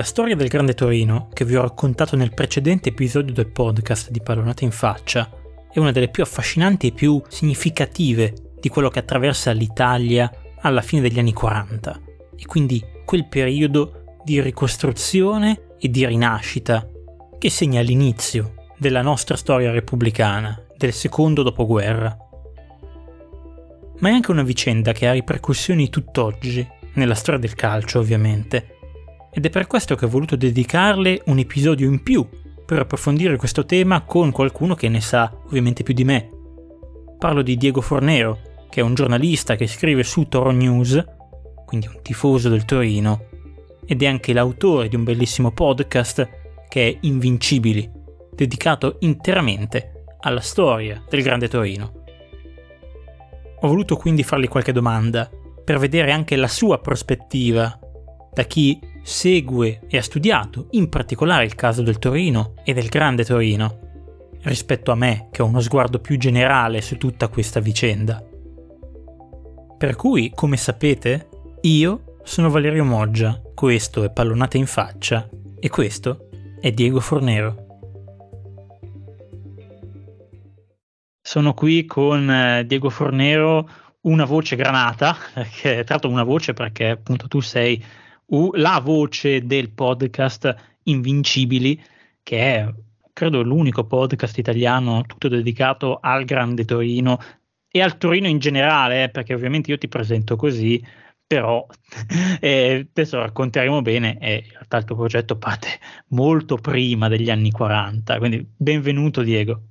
La storia del Grande Torino, che vi ho raccontato nel precedente episodio del podcast di Pallonate in Faccia, è una delle più affascinanti e più significative di quello che attraversa l'Italia alla fine degli anni 40 e quindi quel periodo di ricostruzione e di rinascita che segna l'inizio della nostra storia repubblicana, del secondo dopoguerra. Ma è anche una vicenda che ha ripercussioni tutt'oggi, nella storia del calcio ovviamente, ed è per questo che ho voluto dedicarle un episodio in più per approfondire questo tema con qualcuno che ne sa ovviamente più di me. Parlo di Diego Fornero, che è un giornalista che scrive su Toro News, quindi un tifoso del Torino, ed è anche l'autore di un bellissimo podcast che è Invincibili, dedicato interamente alla storia del Grande Torino. Ho voluto quindi fargli qualche domanda per vedere anche la sua prospettiva da chi segue e ha studiato in particolare il caso del Torino e del Grande Torino, rispetto a me che ho uno sguardo più generale su tutta questa vicenda. Per cui, come sapete, io sono Valerio Moggia, questo è Pallonate in faccia e questo è Diego Fornero. Sono qui con eh, Diego Fornero, una voce granata, che tra l'altro una voce perché appunto tu sei la voce del podcast Invincibili, che è credo l'unico podcast italiano tutto dedicato al Grande Torino e al Torino in generale, eh, perché ovviamente io ti presento così, però eh, adesso racconteremo bene e in realtà il tuo progetto parte molto prima degli anni 40, quindi benvenuto Diego.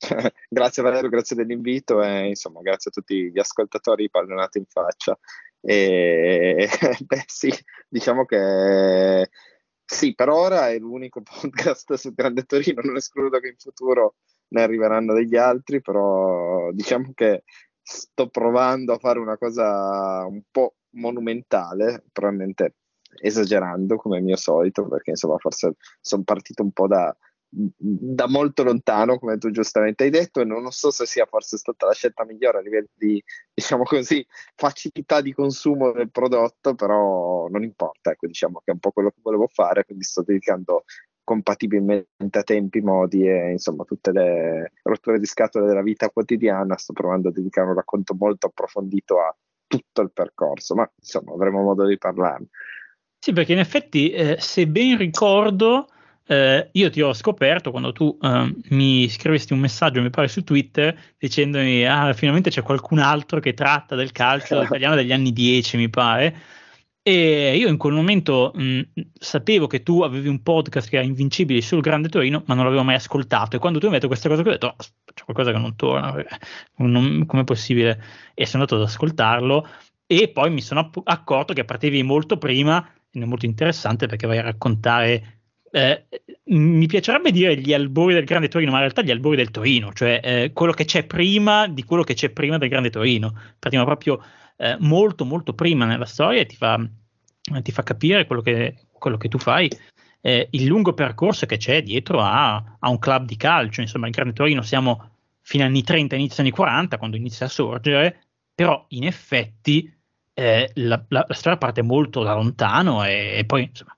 grazie Valerio, grazie dell'invito e insomma grazie a tutti gli ascoltatori pallonati in faccia. E, beh, sì, diciamo che sì, per ora è l'unico podcast su Grande Torino, non escludo che in futuro ne arriveranno degli altri, però diciamo che sto provando a fare una cosa un po' monumentale, probabilmente esagerando come mio solito, perché insomma forse sono partito un po' da, da molto lontano, come tu giustamente hai detto, e non so se sia forse stata la scelta migliore a livello di, diciamo così, facilità di consumo del prodotto, però non importa, ecco, diciamo che è un po' quello che volevo fare, quindi sto dedicando compatibilmente a tempi, modi e insomma tutte le rotture di scatole della vita quotidiana, sto provando a dedicare un racconto molto approfondito a tutto il percorso, ma insomma avremo modo di parlarne. Sì, perché in effetti, eh, se ben ricordo, eh, io ti ho scoperto quando tu eh, mi scrivesti un messaggio, mi pare su Twitter, dicendomi ah, finalmente c'è qualcun altro che tratta del calcio italiano degli anni 10, mi pare. E io in quel momento mh, sapevo che tu avevi un podcast che era Invincibili sul Grande Torino, ma non l'avevo mai ascoltato. E quando tu mi hai detto questa cosa, ho detto: oh, c'è qualcosa che non torna, non, com'è possibile? E sono andato ad ascoltarlo. E poi mi sono accorto che partivi molto prima, ed è molto interessante perché vai a raccontare eh, mi piacerebbe dire gli albori del Grande Torino, ma in realtà gli albori del Torino, cioè eh, quello che c'è prima di quello che c'è prima del Grande Torino. Partiamo proprio eh, molto, molto prima nella storia e ti fa, ti fa capire quello che, quello che, tu fai, eh, il lungo percorso che c'è dietro a, a, un club di calcio. Insomma, il Grande Torino siamo fino agli anni 30, inizio anni 40, quando inizia a sorgere, però in effetti eh, la, la, la, storia parte molto da lontano e, e poi, insomma,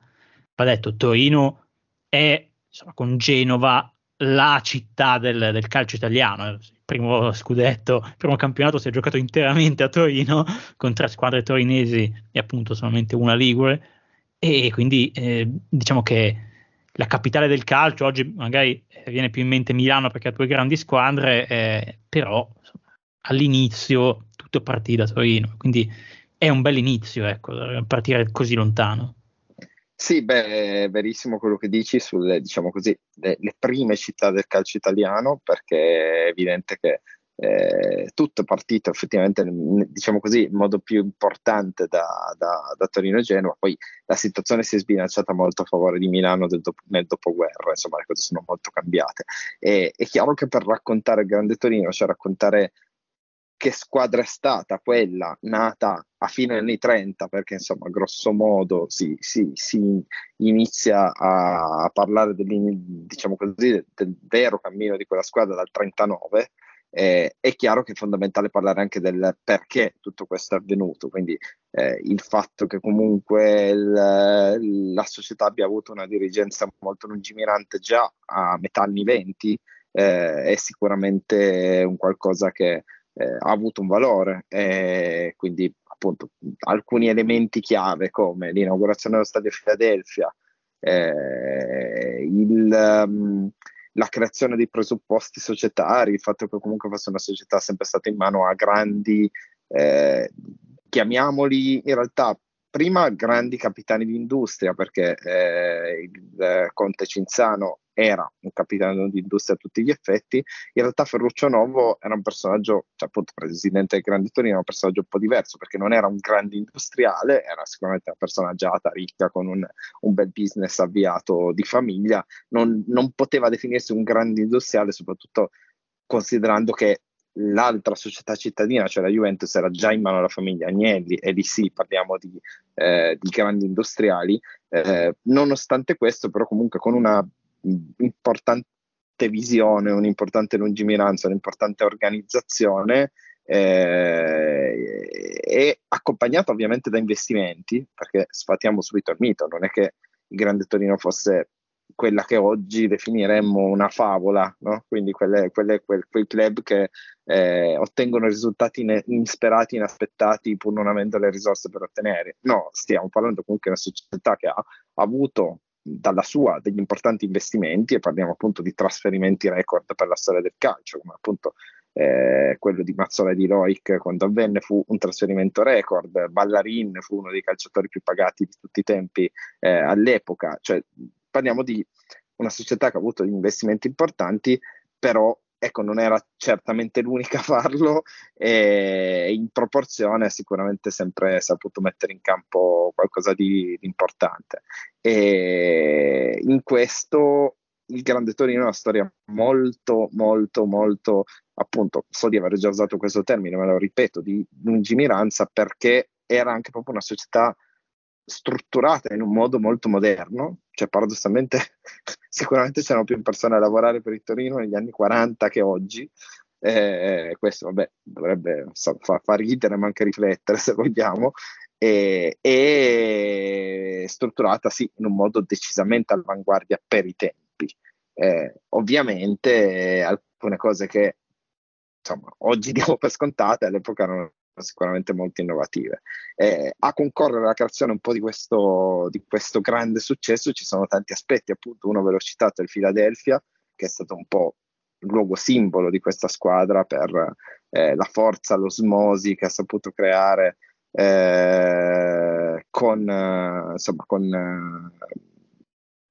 va detto, Torino è insomma, con Genova la città del, del, calcio italiano. Il primo scudetto, il primo campionato si è giocato interamente a Torino con tre squadre torinesi e appunto solamente una Ligure. E quindi eh, diciamo che la capitale del calcio oggi magari viene più in mente Milano perché ha due grandi squadre, eh, però insomma, all'inizio tutto partì da Torino. Quindi è un bel inizio, ecco, partire così lontano. Sì, beh, è verissimo quello che dici sulle, diciamo così, le, le prime città del calcio italiano, perché è evidente che eh, tutto è partito effettivamente, diciamo così, in modo più importante da, da, da, Torino e Genova, poi la situazione si è sbilanciata molto a favore di Milano dopo, nel dopoguerra, insomma le cose sono molto cambiate. E, è chiaro che per raccontare il Grande Torino, cioè raccontare che squadra è stata quella nata a fine anni 30, perché insomma, grosso modo si, si, si inizia a, parlare diciamo così, del vero cammino di quella squadra dal 39 Eh, è chiaro che è fondamentale parlare anche del perché tutto questo è avvenuto, quindi eh, il fatto che comunque il, la società abbia avuto una dirigenza molto lungimirante già a metà anni 20 eh, è sicuramente un qualcosa che eh, ha avuto un valore e quindi appunto alcuni elementi chiave come l'inaugurazione dello stadio Philadelphia, eh, il, um, la creazione dei presupposti societari, il fatto che comunque fosse una società sempre stata in mano a grandi, eh, chiamiamoli in realtà prima grandi capitani di industria, perché eh, il Conte Cinzano era un capitano di industria a tutti gli effetti, in realtà Ferruccio Novo era un personaggio, cioè appunto presidente del Grande Torino, un personaggio un po' diverso perché non era un grande industriale, era sicuramente una persona agiata, ricca, con un, un bel business avviato di famiglia, non, non poteva definirsi un grande industriale, soprattutto considerando che l'altra società cittadina, cioè la Juventus, era già in mano alla famiglia Agnelli e lì sì parliamo di, eh, di grandi industriali. Eh, nonostante questo, però, comunque con una importante visione, un'importante lungimiranza, un'importante organizzazione eh, e accompagnata ovviamente da investimenti, perché sfatiamo subito il mito, non è che il Grande Torino fosse quella che oggi definiremmo una favola, no? quindi quelle, quelle, quel, quei club che eh, ottengono risultati in, insperati, inaspettati, pur non avendo le risorse per ottenere. No, stiamo parlando comunque di una società che ha avuto dalla sua degli importanti investimenti e parliamo appunto di trasferimenti record per la storia del calcio, come appunto eh, quello di Mazzola e di Loic quando avvenne fu un trasferimento record, Ballarin fu uno dei calciatori più pagati di tutti i tempi eh, all'epoca, cioè parliamo di una società che ha avuto investimenti importanti, però ecco, non era certamente l'unica a farlo e in proporzione ha sicuramente sempre saputo mettere in campo qualcosa di, di importante. E in questo il Grande Torino è una storia molto, molto, molto, appunto, so di aver già usato questo termine, ma lo ripeto, di lungimiranza perché era anche proprio una società strutturata in un modo molto moderno, cioè paradossalmente sicuramente c'erano più persone a lavorare per il Torino negli anni 40 che oggi, eh, questo vabbè dovrebbe so, fa, far ridere ma anche riflettere se vogliamo, e, e strutturata sì in un modo decisamente all'avanguardia per i tempi. Eh, ovviamente alcune cose che insomma oggi diamo per scontate all'epoca erano sicuramente molto innovative. Eh, a concorrere alla creazione un po' di questo, di questo grande successo ci sono tanti aspetti, appunto uno ve l'ho citato, il Philadelphia, che è stato un po' il luogo simbolo di questa squadra per eh, la forza, l'osmosi che ha saputo creare eh, con, insomma, con eh,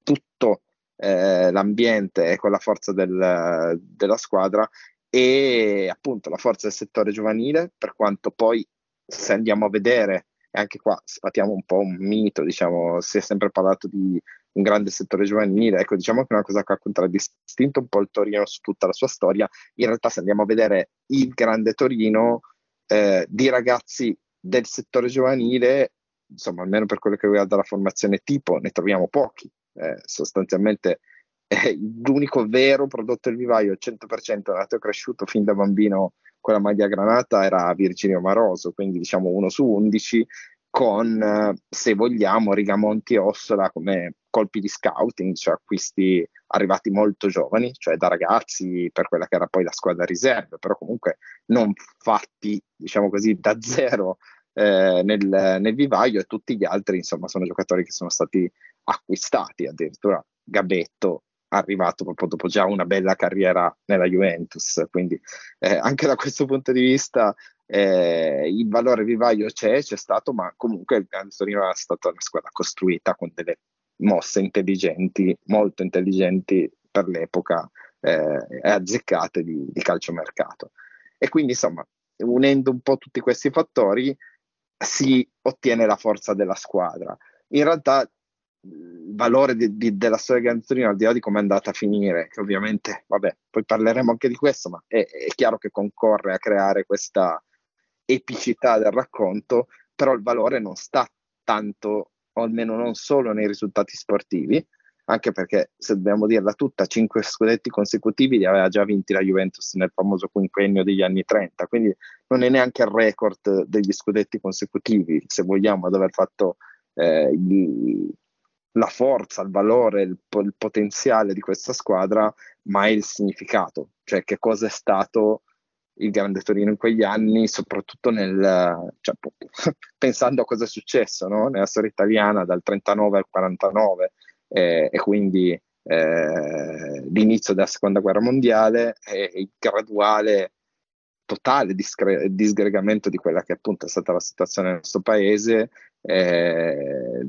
tutto eh, l'ambiente e con la forza del, della squadra e appunto la forza del settore giovanile, per quanto poi se andiamo a vedere, e anche qua sfatiamo un po' un mito, diciamo, si è sempre parlato di un grande settore giovanile, ecco diciamo che è una cosa che ha contraddistinto un po' il Torino su tutta la sua storia, in realtà se andiamo a vedere il grande Torino eh, di ragazzi del settore giovanile, insomma almeno per quello che riguarda la formazione tipo, ne troviamo pochi, eh, sostanzialmente eh, l'unico vero prodotto del vivaio 100% nato e cresciuto fin da bambino con la maglia granata era Virginio Maroso, quindi diciamo 1 su 11 con, eh, se vogliamo, Rigamonti e Ossola come colpi di scouting, cioè acquisti arrivati molto giovani, cioè da ragazzi per quella che era poi la squadra riserve, però comunque non fatti, diciamo così, da zero eh, nel, nel, vivaio e tutti gli altri, insomma, sono giocatori che sono stati acquistati, addirittura Gabetto arrivato proprio dopo già una bella carriera nella Juventus, quindi eh, anche da questo punto di vista eh, il valore vivaio c'è, c'è stato, ma comunque il Grande Torino è stata una squadra costruita con delle mosse intelligenti, molto intelligenti per l'epoca eh, azzeccate di, di calciomercato. E quindi insomma, unendo un po' tutti questi fattori si ottiene la forza della squadra. In realtà il valore di, di, della storia di Gran Torino, al di là di come è andata a finire, che ovviamente, vabbè, poi parleremo anche di questo, ma è, è, chiaro che concorre a creare questa epicità del racconto, però il valore non sta tanto, o almeno non solo nei risultati sportivi, anche perché se dobbiamo dirla tutta, cinque scudetti consecutivi li aveva già vinti la Juventus nel famoso quinquennio degli anni 30, quindi non è neanche il record degli scudetti consecutivi, se vogliamo, ad aver fatto eh, il, la forza, il valore, il, il, potenziale di questa squadra, ma è il significato, cioè che cosa è stato il Grande Torino in quegli anni, soprattutto nel, cioè, pensando a cosa è successo no? nella storia italiana dal 39 al 49 eh, e quindi eh, l'inizio della seconda guerra mondiale e il graduale totale discre- disgregamento di quella che appunto è stata la situazione nel nostro paese, eh,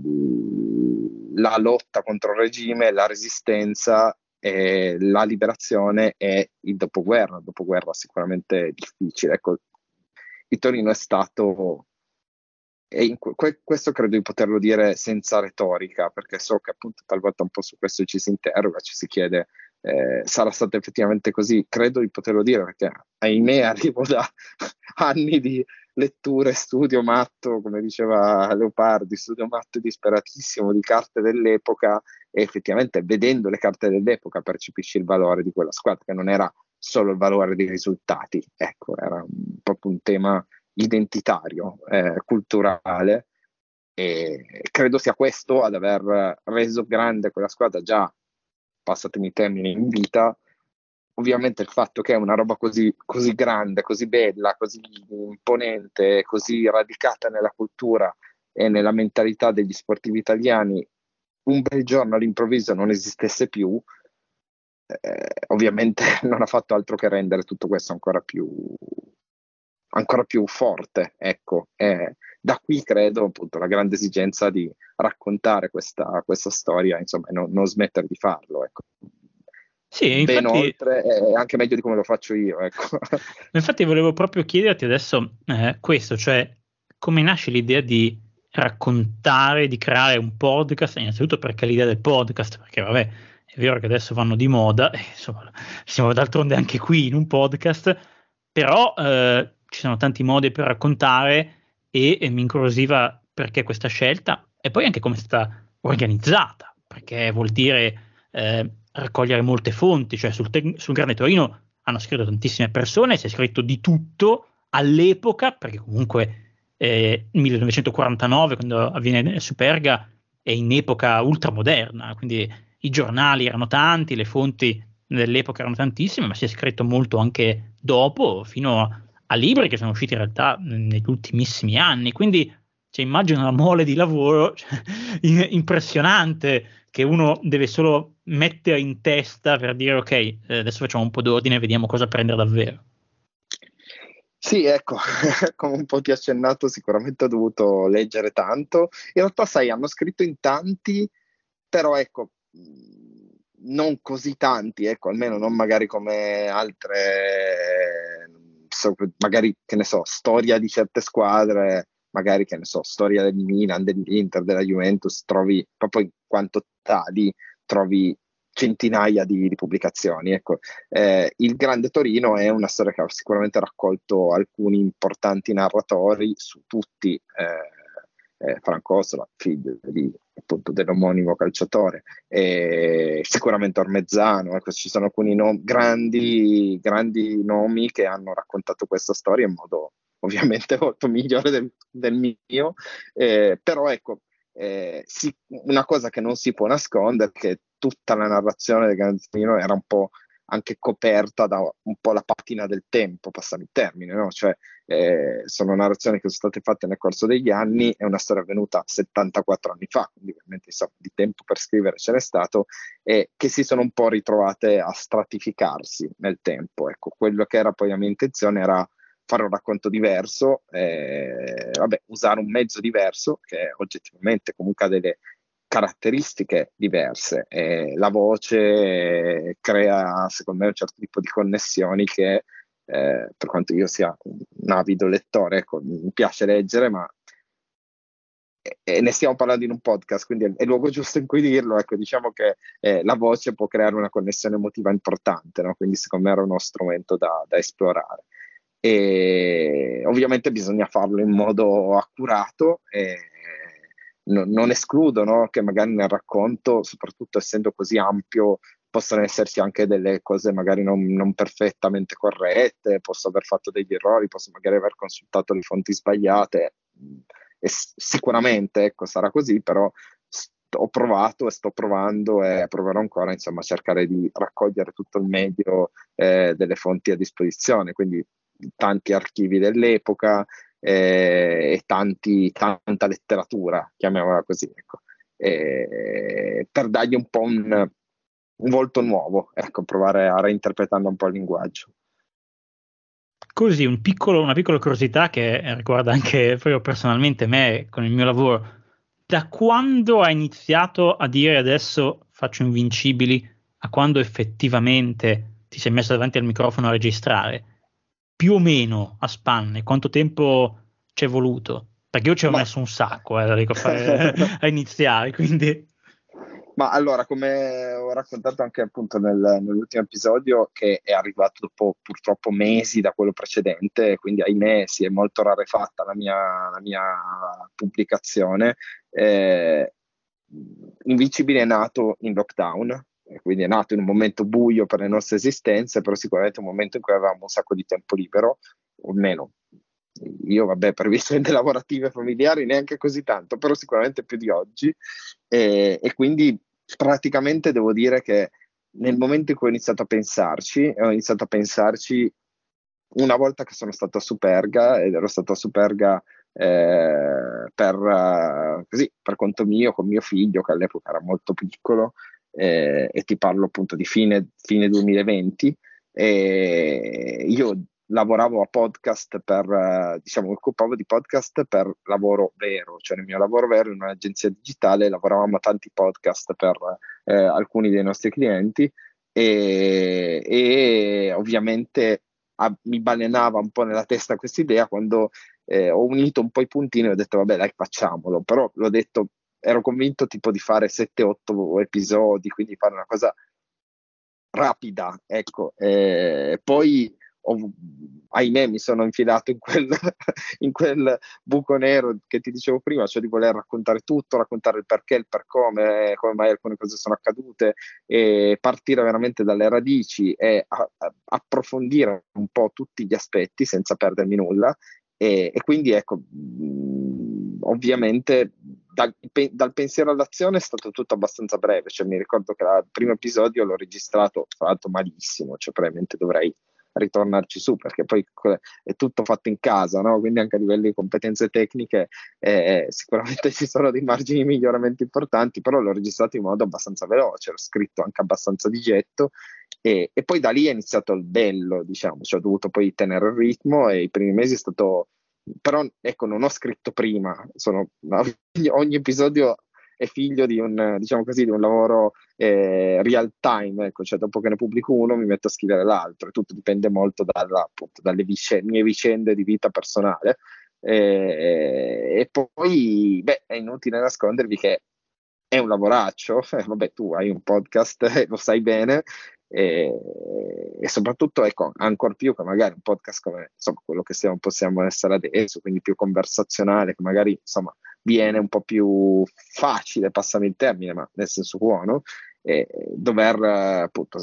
la lotta contro il regime, la resistenza, eh, la liberazione e il dopoguerra. Il dopoguerra sicuramente difficile. Ecco, il Torino è stato e que- questo credo di poterlo dire senza retorica, perché so che appunto talvolta un po' su questo ci si interroga, ci si chiede eh, sarà stato effettivamente così, credo di poterlo dire perché ahimè arrivo da anni di letture, studio matto, come diceva Leopardi, studio matto disperatissimo di carte dell'epoca e effettivamente vedendo le carte dell'epoca percepisci il valore di quella squadra, che non era solo il valore dei risultati, ecco, era un, proprio un tema identitario, eh, culturale e credo sia questo ad aver reso grande quella squadra già, passatemi i termini, in vita. Ovviamente il fatto che è una roba così, così grande, così bella, così imponente, così radicata nella cultura e nella mentalità degli sportivi italiani, un bel giorno all'improvviso non esistesse più, eh, ovviamente non ha fatto altro che rendere tutto questo ancora più, ancora più forte. Ecco, eh, da qui credo appunto la grande esigenza di raccontare questa, questa storia, insomma, e non, non, smettere di farlo. Ecco. Sì, infatti, ben oltre, è anche meglio di come lo faccio io. Ecco. Infatti volevo proprio chiederti adesso eh, questo, cioè come nasce l'idea di raccontare, di creare un podcast, innanzitutto perché l'idea del podcast, perché vabbè, è vero che adesso vanno di moda, e, insomma, siamo d'altronde anche qui in un podcast, però eh, ci sono tanti modi per raccontare e, e mi incuriosiva perché questa scelta e poi anche come è stata organizzata, perché vuol dire eh, raccogliere molte fonti, cioè sul, te- sul Grande Torino hanno scritto tantissime persone, si è scritto di tutto all'epoca, perché comunque eh, 1949, quando avviene Superga, è in epoca ultramoderna, quindi i giornali erano tanti, le fonti dell'epoca erano tantissime, ma si è scritto molto anche dopo, fino a a libri che sono usciti in realtà negli ultimissimi anni. Quindi cioè, immagino la mole di lavoro cioè, impressionante che uno deve solo mettere in testa per dire ok, eh, adesso facciamo un po' d'ordine e vediamo cosa prendere davvero. Sì, ecco, come un po' ti ho accennato, sicuramente ho dovuto leggere tanto. In realtà, sai, hanno scritto in tanti, però ecco, non così tanti, ecco, almeno non magari come altre magari che ne so, storia di certe squadre, magari che ne so, storia del Milan, dell'Inter, della Juventus, trovi proprio in quanto tali, trovi centinaia di, di pubblicazioni. Ecco. Eh, il Grande Torino è una storia che ha sicuramente raccolto alcuni importanti narratori su tutti. Eh, eh, Franco Ossola, figlio di, appunto, dell'omonimo calciatore, e sicuramente Ormezzano, ecco, ci sono alcuni no- grandi, grandi nomi che hanno raccontato questa storia in modo ovviamente molto migliore del, del mio, eh, però ecco, eh, sì, una cosa che non si può nascondere è che tutta la narrazione del Torino era un po' anche coperta da un po' la patina del tempo, passami il termine, no? cioè eh, sono narrazioni che sono state fatte nel corso degli anni, è una storia avvenuta 74 anni fa, quindi ovviamente insomma, di tempo per scrivere ce n'è stato, e che si sono un po' ritrovate a stratificarsi nel tempo. Ecco, quello che era poi la mia intenzione era fare un racconto diverso, eh, vabbè, usare un mezzo diverso che oggettivamente comunque ha delle caratteristiche diverse. E la voce crea, secondo me, un certo tipo di connessioni che, eh, per quanto io sia un avido lettore, ecco, mi piace leggere, ma e ne stiamo parlando in un podcast, quindi è, il luogo giusto in cui dirlo. Ecco, diciamo che eh, la voce può creare una connessione emotiva importante, no? quindi secondo me era uno strumento da, da, esplorare. E ovviamente bisogna farlo in modo accurato e no, non escludo no, che magari nel racconto, soprattutto essendo così ampio, possano esserci anche delle cose magari non, non, perfettamente corrette, posso aver fatto degli errori, posso magari aver consultato le fonti sbagliate e sicuramente ecco, sarà così, però ho provato e sto provando e proverò ancora insomma, a cercare di raccogliere tutto il meglio eh, delle fonti a disposizione, quindi tanti archivi dell'epoca eh, e tanti, tanta letteratura, chiamiamola così, ecco, eh, per dargli un po' un, un volto nuovo, ecco, provare a reinterpretare un po' il linguaggio. Così, un piccolo, una piccola curiosità che riguarda anche proprio personalmente me con il mio lavoro. Da quando hai iniziato a dire adesso faccio invincibili a quando effettivamente ti sei messo davanti al microfono a registrare? Più o meno a spanne, quanto tempo ci è voluto? Perché io ci ho Ma... messo un sacco eh, a, fare, a iniziare, quindi... Ma allora, come ho raccontato anche appunto nel, nell'ultimo episodio, che è arrivato dopo purtroppo mesi da quello precedente, quindi ahimè si è molto rarefatta la mia, la mia pubblicazione, eh, Invincibile è nato in lockdown, quindi è nato in un momento buio per le nostre esistenze, però sicuramente un momento in cui avevamo un sacco di tempo libero, o almeno io vabbè per vicende lavorative e familiari neanche così tanto, però sicuramente più di oggi. E, e, quindi praticamente devo dire che nel momento in cui ho iniziato a pensarci, ho iniziato a pensarci una volta che sono stato a Superga ed ero stato a Superga eh, per, uh, così, per conto mio, con mio figlio che all'epoca era molto piccolo eh, e ti parlo appunto di fine, fine 2020 e io lavoravo a podcast per, eh, diciamo, mi occupavo di podcast per lavoro vero, cioè nel mio lavoro vero in un'agenzia digitale lavoravamo a tanti podcast per eh, alcuni dei nostri clienti e, e ovviamente a, mi balenava un po' nella testa questa idea quando eh, ho unito un po' i puntini e ho detto vabbè dai facciamolo, però l'ho detto, ero convinto tipo di fare 7-8 episodi, quindi fare una cosa rapida, ecco, e poi ho, ahimè mi sono infilato in quel, in quel, buco nero che ti dicevo prima, cioè di voler raccontare tutto, raccontare il perché, il per come, come mai alcune cose sono accadute e partire veramente dalle radici e a, a, approfondire un po' tutti gli aspetti senza perdermi nulla. E, e quindi ecco, mh, ovviamente dal, dal, pensiero all'azione è stato tutto abbastanza breve, cioè mi ricordo che il primo episodio l'ho registrato, tra l'altro malissimo, cioè probabilmente dovrei ritornarci su perché poi è tutto fatto in casa, no? quindi anche a livello di competenze tecniche eh, sicuramente ci sono dei margini di miglioramento importanti, però l'ho registrato in modo abbastanza veloce, l'ho scritto anche abbastanza di getto e, e poi da lì è iniziato il bello, diciamo, cioè ho dovuto poi tenere il ritmo e i primi mesi è stato però ecco non ho scritto prima sono, ogni episodio è figlio di un, diciamo così, di un lavoro eh, real time, ecco, cioè dopo che ne pubblico uno mi metto a scrivere l'altro e tutto dipende molto dalla, appunto, dalle vicende, mie vicende di vita personale. Eh, e poi, beh, è inutile nascondervi che è un lavoraccio, eh, vabbè tu hai un podcast, eh, lo sai bene, e, e, soprattutto ecco ancora più che magari un podcast come insomma, quello che siamo, possiamo essere adesso quindi più conversazionale che magari insomma viene un po' più facile, passami il termine, ma nel senso buono, e dover appunto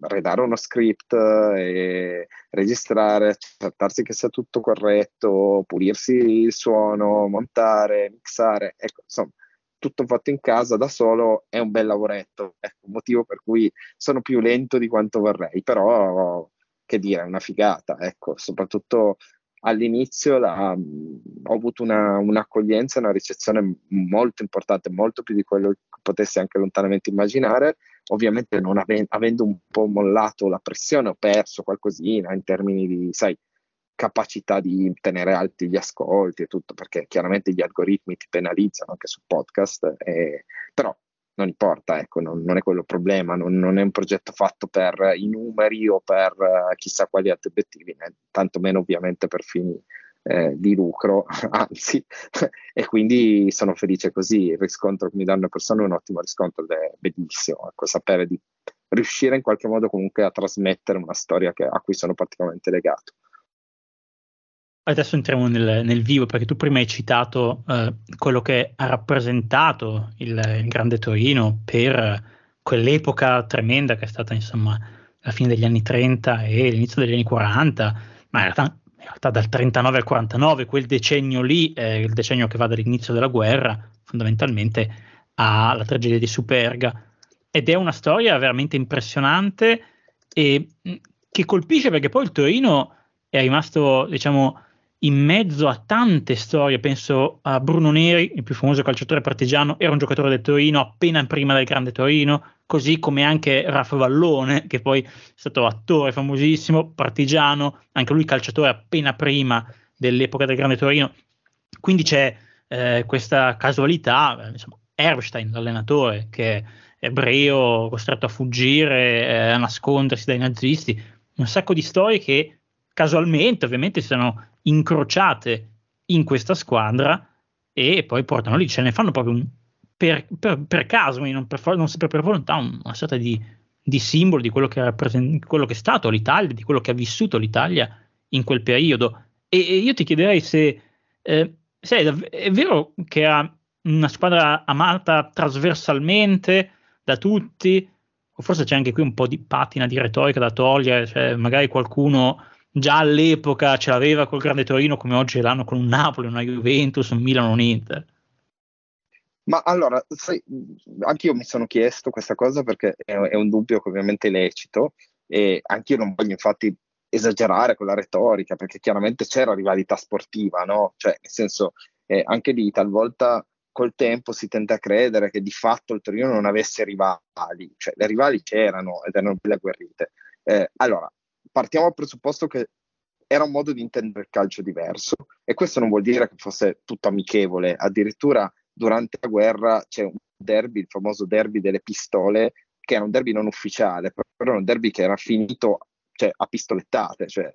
redare uno script e registrare, accertarsi che sia tutto corretto, pulirsi il suono, montare, mixare, ecco, insomma, tutto fatto in casa da solo è un bel lavoretto, ecco, motivo per cui sono più lento di quanto vorrei, però che dire, è una figata, ecco, soprattutto all'inizio la, ho avuto una, un'accoglienza, una ricezione molto importante, molto più di quello che potessi anche lontanamente immaginare. Ovviamente non ave- avendo un po' mollato la pressione ho perso qualcosina in termini di, sai, capacità di tenere alti gli ascolti e tutto, perché chiaramente gli algoritmi ti penalizzano anche su podcast, e, però non importa, ecco, non, non è quello il problema, non, non, è un progetto fatto per i numeri o per uh, chissà quali altri obiettivi, né, tantomeno ovviamente per fini eh, di lucro, anzi, e quindi sono felice così, il riscontro che mi danno le persone è un ottimo riscontro ed è bellissimo, ecco, sapere di riuscire in qualche modo comunque a trasmettere una storia che, a cui sono particolarmente legato. Adesso entriamo nel, nel, vivo perché tu prima hai citato eh, quello che ha rappresentato il, il, Grande Torino per quell'epoca tremenda che è stata insomma la fine degli anni 30 e l'inizio degli anni 40, ma in realtà, in realtà dal 39 al 49, quel decennio lì, è il decennio che va dall'inizio della guerra fondamentalmente alla tragedia di Superga. Ed è una storia veramente impressionante e che colpisce perché poi il Torino è rimasto, diciamo, in mezzo a tante storie, penso a Bruno Neri, il più famoso calciatore partigiano, era un giocatore del Torino appena prima del Grande Torino, così come anche Raffa Vallone, che poi è stato attore famosissimo, partigiano, anche lui calciatore appena prima dell'epoca del Grande Torino. Quindi c'è eh, questa casualità, eh, insomma, Erstein, l'allenatore, che è ebreo, costretto a fuggire, eh, a nascondersi dai nazisti, un sacco di storie che casualmente ovviamente si sono incrociate in questa squadra e poi portano lì, ce ne fanno proprio un, per, per, per, caso, non, per, non sempre per volontà, una sorta di, di simbolo di quello che, rappresent- quello che è stato l'Italia, di quello che ha vissuto l'Italia in quel periodo. E, e io ti chiederei se, eh, se è, dav- è, vero che ha una squadra amata trasversalmente da tutti, o forse c'è anche qui un po' di patina di retorica da togliere, cioè magari qualcuno già all'epoca ce l'aveva col Grande Torino come oggi l'hanno con un Napoli, una Juventus, un Milano, un Inter. Ma allora, sai, anch'io mi sono chiesto questa cosa perché è, è un dubbio che ovviamente è lecito e anch'io non voglio infatti esagerare con la retorica perché chiaramente c'era rivalità sportiva, no? Cioè, nel senso, eh, anche lì talvolta col tempo si tende a credere che di fatto il Torino non avesse rivali, cioè le rivali c'erano ed erano belle agguerrite. Eh, allora, partiamo dal presupposto che era un modo di intendere il calcio diverso e questo non vuol dire che fosse tutto amichevole, addirittura durante la guerra c'è un derby, il famoso derby delle pistole, che era un derby non ufficiale, però era un derby che era finito cioè, a pistolettate, cioè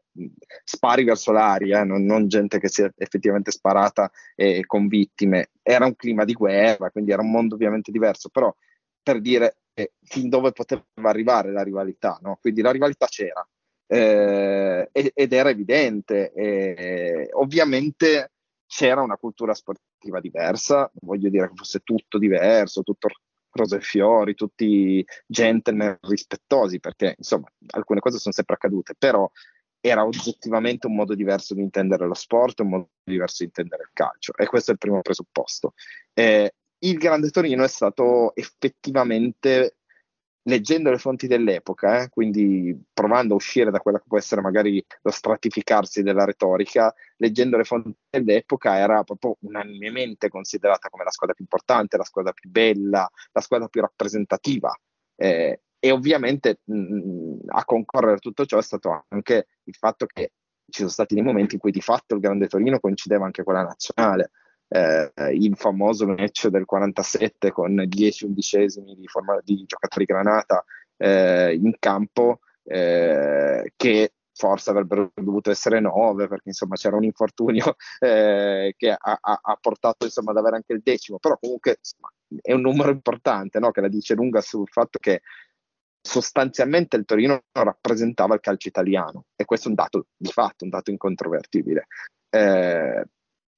spari verso l'aria, non, non, gente che si è effettivamente sparata e, con vittime. Era un clima di guerra, quindi era un mondo ovviamente diverso, però per dire eh, fin dove poteva arrivare la rivalità, no? quindi la rivalità c'era eh, ed era evidente. Eh, ovviamente c'era una cultura sportiva diversa, voglio dire che fosse tutto diverso, tutto rose e fiori, tutti gentleman rispettosi, perché insomma alcune cose sono sempre accadute, però era oggettivamente un modo diverso di intendere lo sport, un modo diverso di intendere il calcio e questo è il primo presupposto. Eh, il Grande Torino è stato effettivamente leggendo le fonti dell'epoca, eh, quindi provando a uscire da quella che può essere magari lo stratificarsi della retorica, leggendo le fonti dell'epoca era proprio unanimemente considerata come la squadra più importante, la squadra più bella, la squadra più rappresentativa. Eh, e ovviamente mh, mm, a concorrere a tutto ciò è stato anche il fatto che ci sono stati dei momenti in cui di fatto il Grande Torino coincideva anche con la nazionale eh, il famoso match del 47 con 10 undicesimi di, forma, di giocatori granata eh, in campo eh, che forse avrebbero dovuto essere 9 perché insomma c'era un infortunio eh, che ha, ha, portato insomma ad avere anche il decimo però comunque insomma, è un numero importante no? che la dice lunga sul fatto che sostanzialmente il Torino rappresentava il calcio italiano e questo è un dato di fatto, un dato incontrovertibile. Eh,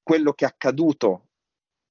quello che è accaduto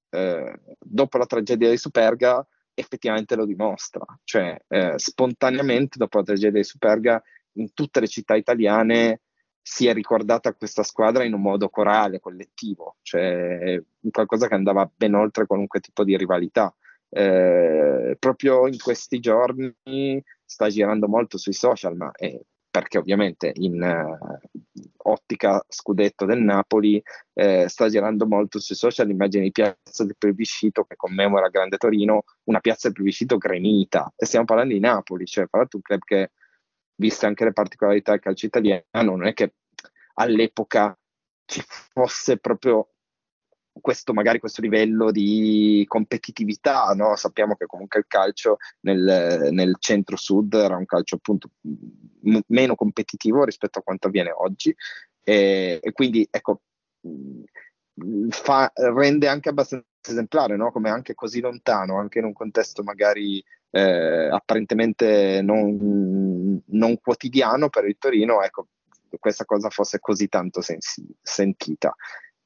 eh, dopo la tragedia di Superga effettivamente lo dimostra, cioè eh, spontaneamente dopo la tragedia di Superga in tutte le città italiane si è ricordata questa squadra in un modo corale, collettivo, cioè qualcosa che andava ben oltre qualunque tipo di rivalità. Eh, proprio in questi giorni sta girando molto sui social, ma è perché ovviamente in uh, ottica scudetto del Napoli eh, sta girando molto sui social l'immagine di piazza del plebiscito che commemora Grande Torino, una piazza del plebiscito gremita. E stiamo parlando di Napoli, cioè parlando un club che, viste anche le particolarità del calcio italiano, non è che all'epoca ci fosse proprio questo, magari questo livello di competitività, no? sappiamo che comunque il calcio nel, nel centro-sud era un calcio appunto m- meno competitivo rispetto a quanto avviene oggi e, e quindi ecco, fa, rende anche abbastanza esemplare, no? come anche così lontano, anche in un contesto magari eh, apparentemente non, non, quotidiano per il Torino, ecco, questa cosa fosse così tanto sensi- sentita.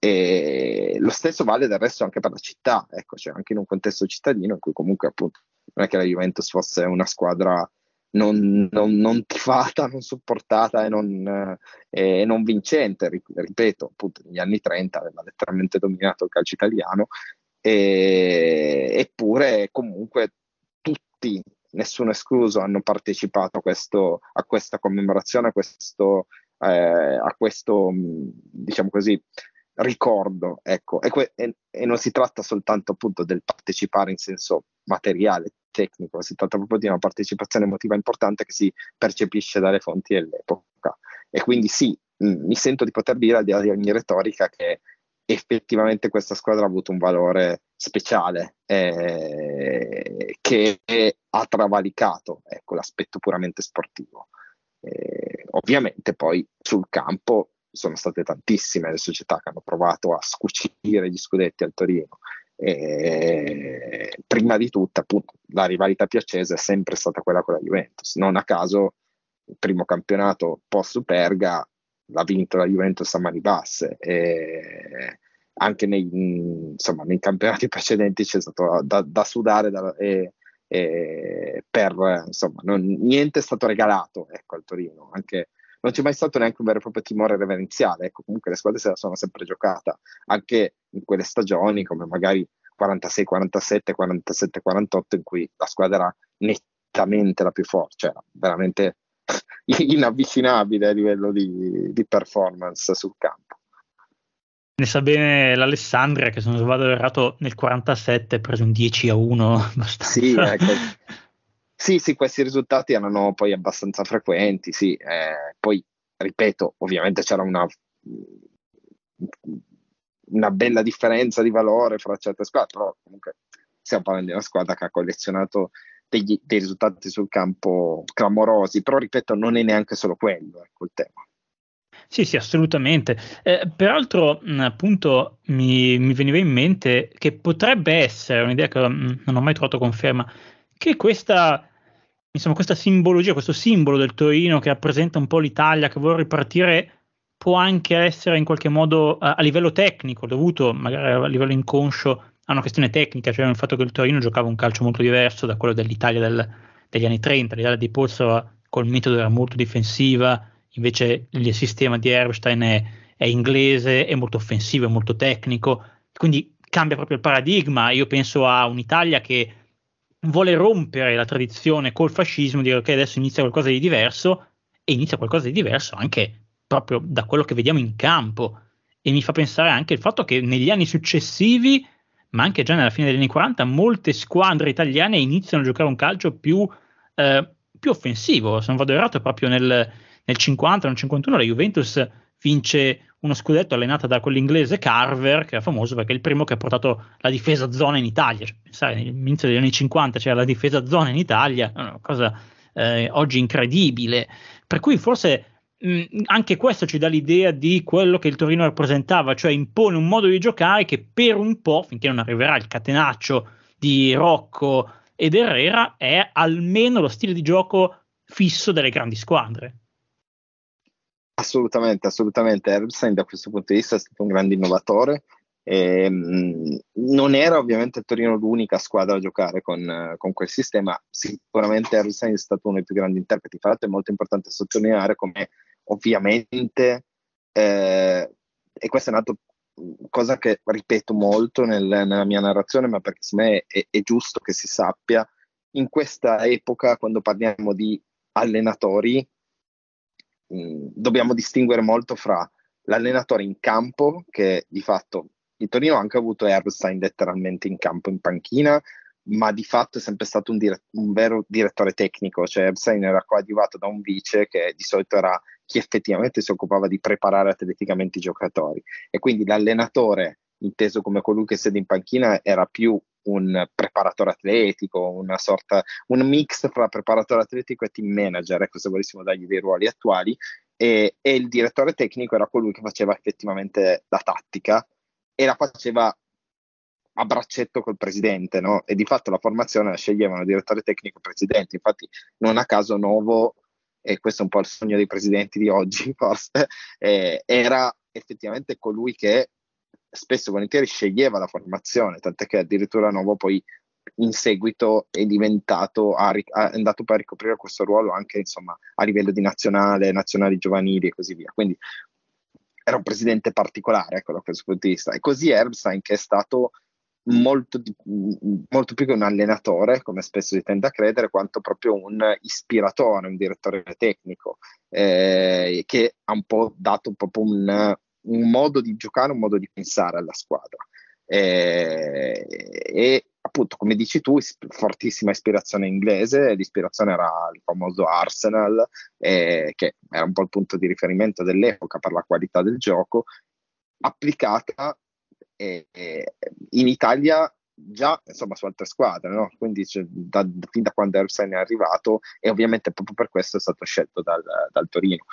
E lo stesso vale del resto anche per la città, ecco, cioè anche in un contesto cittadino in cui comunque appunto non è che la Juventus fosse una squadra non, non, non tifata, non supportata e non, eh, non vincente, ripeto, appunto negli anni 30 aveva letteralmente dominato il calcio italiano, e, eppure comunque tutti, nessuno escluso, hanno partecipato a, questo, a questa commemorazione, a questo, eh, a questo diciamo così, ricordo, ecco, e, que- e, e, non si tratta soltanto appunto del partecipare in senso materiale, tecnico, si tratta proprio di una partecipazione emotiva importante che si percepisce dalle fonti dell'epoca. E quindi sì, mh, mi sento di poter dire, al di là di ogni retorica, che effettivamente questa squadra ha avuto un valore speciale eh, che ha travalicato ecco, l'aspetto puramente sportivo. Eh, ovviamente poi sul campo sono state tantissime le società che hanno provato a scucire gli scudetti al Torino. E prima di tutto, appunto, la rivalità più accesa è sempre stata quella con la Juventus. Non a caso il primo campionato post Superga l'ha vinto la Juventus a mani basse. E anche nei, insomma, nei campionati precedenti c'è stato da, da sudare da, e, e per insomma, non, niente è stato regalato ecco, al Torino. Anche, non c'è mai stato neanche un vero e proprio timore reverenziale. Ecco, comunque le squadre se la sono sempre giocata, anche in quelle stagioni come magari 46, 47, 47, 48, in cui la squadra era nettamente la più forte, cioè veramente inavvicinabile a livello di, di performance sul campo. Ne sa bene l'Alessandria che se non vado errato nel 47 ha preso un 10 a 1 abbastanza. Sì, ecco. Sì, sì, questi risultati erano poi abbastanza frequenti, sì. Eh, poi, ripeto, ovviamente c'era una, una bella differenza di valore fra certe squadre, però comunque stiamo parlando di una squadra che ha collezionato degli, dei risultati sul campo clamorosi, però ripeto, non è neanche solo quello, ecco il tema. Sì, sì, assolutamente. Eh, peraltro, appunto, mi, mi, veniva in mente che potrebbe essere un'idea che non ho mai trovato conferma, che questa insomma, questa simbologia, questo simbolo del Torino che rappresenta un po' l'Italia, che vuole ripartire, può anche essere in qualche modo a, a livello tecnico, dovuto magari a livello inconscio a una questione tecnica, cioè il fatto che il Torino giocava un calcio molto diverso da quello dell'Italia del, degli anni 30, l'Italia di Pozzo col metodo era molto difensiva, invece il sistema di Erbstein è, è inglese, è molto offensivo, è molto tecnico, quindi cambia proprio il paradigma. Io penso a un'Italia che vuole rompere la tradizione col fascismo, dire che adesso inizia qualcosa di diverso e inizia qualcosa di diverso anche proprio da quello che vediamo in campo. E mi fa pensare anche il fatto che negli anni successivi, ma anche già nella fine degli anni 40, molte squadre italiane iniziano a giocare un calcio più, eh, più offensivo. Se non vado errato, proprio nel, nel 50, nel 51 la Juventus vince uno scudetto allenato da quell'inglese Carver, che è famoso perché è il primo che ha portato la difesa zona in Italia. Cioè, pensare, all'inizio degli anni 50 c'era la difesa zona in Italia, una cosa eh, oggi incredibile. Per cui forse mh, anche questo ci dà l'idea di quello che il Torino rappresentava, cioè impone un modo di giocare che per un po', finché non arriverà il catenaccio di Rocco ed Herrera, è almeno lo stile di gioco fisso delle grandi squadre. Assolutamente, assolutamente. Erbstein da questo punto di vista è stato un grande innovatore. E, mh, non era ovviamente Torino l'unica squadra a giocare con, con, quel sistema, sicuramente Erbstein è stato uno dei più grandi interpreti. Fra l'altro è molto importante sottolineare come ovviamente, eh, e questa è una cosa che ripeto molto nel, nella mia narrazione, ma perché secondo me è, è giusto che si sappia, in questa epoca quando parliamo di allenatori dobbiamo distinguere molto fra l'allenatore in campo, che di fatto il Torino ha anche avuto Erbstein letteralmente in campo, in panchina, ma di fatto è sempre stato un, dire- un vero direttore tecnico, cioè Erbstein era coadiuvato da un vice che di solito era chi effettivamente si occupava di preparare atleticamente i giocatori. E quindi l'allenatore inteso come colui che siede in panchina era più un preparatore atletico, una sorta, un mix fra preparatore atletico e team manager, ecco se volessimo dargli dei ruoli attuali, e, e il direttore tecnico era colui che faceva effettivamente la tattica e la faceva a braccetto col presidente, no? E di fatto la formazione la sceglievano direttore tecnico e presidente. Infatti, non a caso Novo e questo è un po' il sogno dei presidenti di oggi, forse, eh, era effettivamente colui che spesso e volentieri sceglieva la formazione, tant'è che addirittura Novo poi in seguito è diventato, è andato poi a ricoprire questo ruolo anche insomma, a livello di nazionale, nazionali giovanili e così via. Quindi era un presidente particolare ecco, da questo punto di vista. E così Erbstein che è stato molto, molto, più che un allenatore, come spesso si tende a credere, quanto proprio un ispiratore, un direttore tecnico, eh, che ha un po' dato proprio un, un, modo di giocare, un modo di pensare alla squadra. Eh, e appunto, come dici tu, fortissima ispirazione inglese, l'ispirazione era il famoso Arsenal, eh, che era un po' il punto di riferimento dell'epoca per la qualità del gioco, applicata eh, in Italia già insomma su altre squadre, no? quindi cioè, da, fin da quando Ersen è arrivato e ovviamente proprio per questo è stato scelto dal, dal Torino.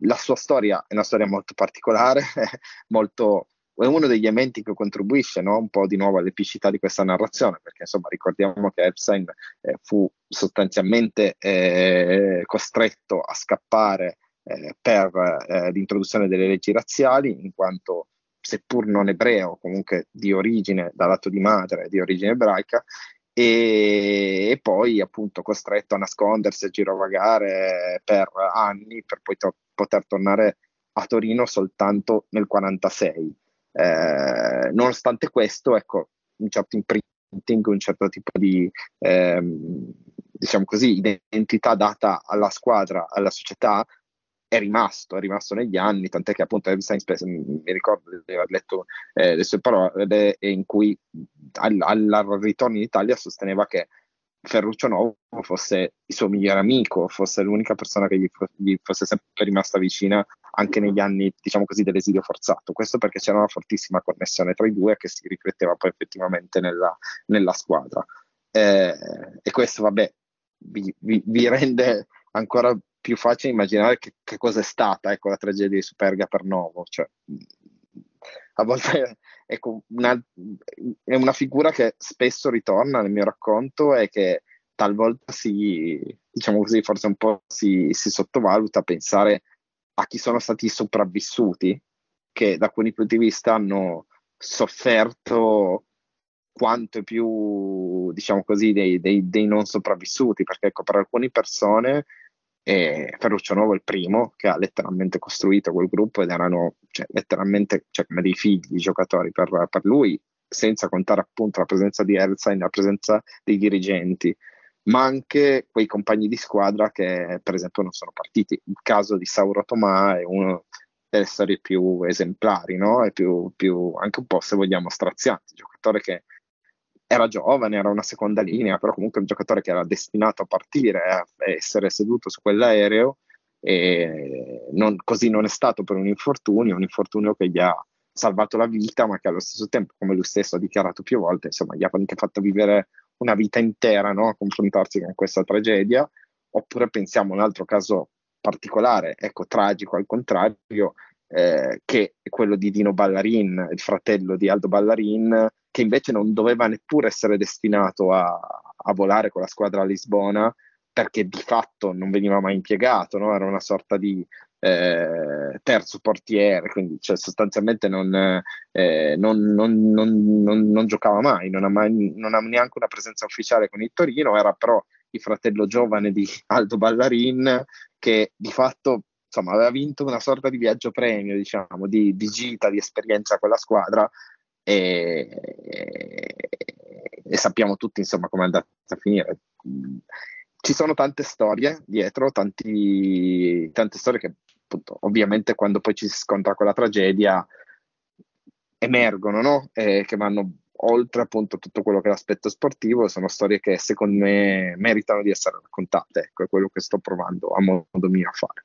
La sua storia è una storia molto particolare, molto è uno degli elementi che contribuisce no? un po' di nuovo all'epicità di questa narrazione, perché insomma ricordiamo che Epstein eh, fu sostanzialmente eh, costretto a scappare eh, per eh, l'introduzione delle leggi razziali, in quanto seppur non ebreo, comunque di origine, dal lato di madre, di origine ebraica, e, poi appunto costretto a nascondersi, a girovagare per anni per poi to- poter tornare a Torino soltanto nel 1946. Eh, nonostante questo, ecco, un certo imprinting, un certo tipo di, ehm, diciamo così, identità data alla squadra, alla società, è rimasto, è rimasto negli anni, tant'è che appunto Einstein mi ricordo di aver letto eh, le sue parole in cui al, al ritorno in Italia sosteneva che Ferruccio Novo fosse il suo migliore amico, fosse l'unica persona che gli, gli, fosse sempre rimasta vicina anche negli anni, diciamo così, dell'esilio forzato. Questo perché c'era una fortissima connessione tra i due che si rifletteva poi effettivamente nella, nella squadra. Eh, e questo, vabbè, vi, vi, vi, rende ancora più facile immaginare che, che cosa è stata ecco, la tragedia di Superga per Novo. Cioè, a volte ecco, una, è una figura che spesso ritorna nel mio racconto e che talvolta si, diciamo così, forse un po' si, si sottovaluta pensare a chi sono stati sopravvissuti, che da alcuni punti di vista hanno sofferto quanto più, diciamo così, dei, dei, dei non sopravvissuti, perché ecco, per alcune persone e Ferruccio Nuovo è il primo che ha letteralmente costruito quel gruppo ed erano cioè, letteralmente cioè, come dei figli giocatori per, per, lui, senza contare appunto la presenza di Elsa e la presenza dei dirigenti, ma anche quei compagni di squadra che per esempio non sono partiti. Il caso di Sauro Tomà è uno delle storie più esemplari, no? E più, più anche un po' se vogliamo strazianti, giocatore che era giovane, era una seconda linea, però comunque un giocatore che era destinato a partire, a essere seduto su quell'aereo e non, così non è stato per un infortunio, un infortunio che gli ha salvato la vita, ma che allo stesso tempo, come lui stesso ha dichiarato più volte, insomma, gli ha anche fatto vivere una vita intera, no? a confrontarsi con questa tragedia. Oppure pensiamo a un altro caso particolare, ecco, tragico al contrario, eh, che è quello di Dino Ballarin, il fratello di Aldo Ballarin, che invece non doveva neppure essere destinato a, a volare con la squadra a Lisbona perché di fatto non veniva mai impiegato, no? era una sorta di eh, terzo portiere, quindi cioè, sostanzialmente non, eh, non, non, non, giocava mai non, ha mai, non ha neanche una presenza ufficiale con il Torino, era però il fratello giovane di Aldo Ballarin che di fatto insomma, aveva vinto una sorta di viaggio premio, diciamo, di, di gita, di esperienza con la squadra e, e sappiamo tutti insomma come è andata a finire. Ci sono tante storie dietro, tanti, tante storie che appunto, ovviamente quando poi ci si scontra con la tragedia emergono, no? E che vanno oltre appunto tutto quello che è l'aspetto sportivo, sono storie che secondo me meritano di essere raccontate, ecco, è quello che sto provando a modo mio a fare.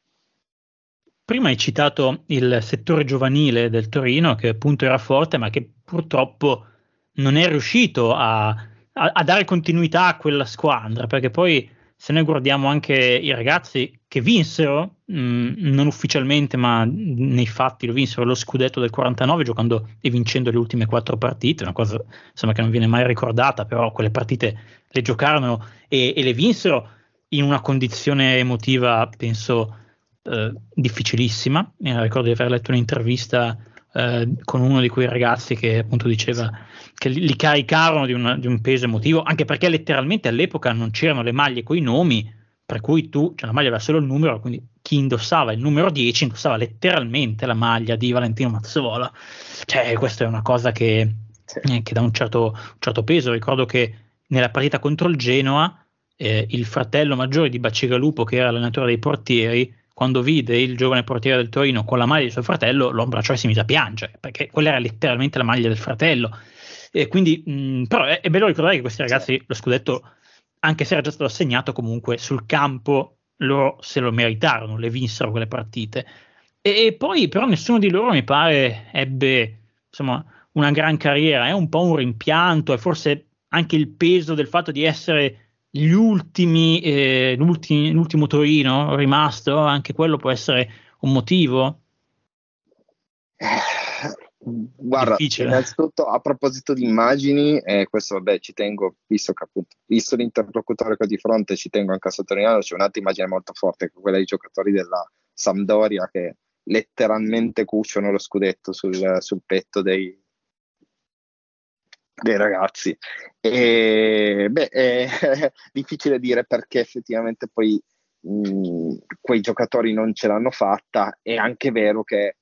Prima hai citato il settore giovanile del Torino, che appunto era forte, ma che purtroppo non è riuscito a, a, a dare continuità a quella squadra, perché poi se noi guardiamo anche i ragazzi che vinsero, mh, mm, non ufficialmente, ma nei fatti lo vinsero lo scudetto del 49 giocando e vincendo le ultime quattro partite, una cosa insomma, che non viene mai ricordata, però quelle partite le giocarono e, e le vinsero in una condizione emotiva, penso, eh, difficilissima. Mi ricordo di aver letto un'intervista eh, con uno di quei ragazzi che appunto diceva che li, li caricarono di, una, di, un peso emotivo, anche perché letteralmente all'epoca non c'erano le maglie con i nomi, per cui tu, cioè la maglia aveva solo il numero, quindi chi indossava il numero 10 indossava letteralmente la maglia di Valentino Mazzola. Cioè, questa è una cosa che, eh, che dà un certo, un certo, peso. Ricordo che nella partita contro il Genoa, eh, il fratello maggiore di Bacigalupo, che era allenatore dei portieri, quando vide il giovane portiere del Torino con la maglia di suo fratello, lo abbracciò e si mise a piangere, perché quella era letteralmente la maglia del fratello. E quindi, mh, però è, è, bello ricordare che questi ragazzi lo scudetto, anche se era già stato assegnato, comunque sul campo loro se lo meritarono, le vinsero quelle partite. E, e poi, però, nessuno di loro mi pare ebbe insomma una gran carriera, è un po' un rimpianto e forse anche il peso del fatto di essere gli ultimi, eh, l'ultimo Torino rimasto, anche quello può essere un motivo. Guarda, Difficile. innanzitutto a proposito di immagini, eh, questo vabbè ci tengo, visto che appunto, visto l'interlocutore che ho di fronte, ci tengo anche a sottolineare, c'è un'altra immagine molto forte, quella dei giocatori della Sampdoria che letteralmente cuciono lo scudetto sul, sul petto dei, dei ragazzi. E, beh, è difficile dire perché effettivamente poi mh, quei giocatori non ce l'hanno fatta, è anche vero che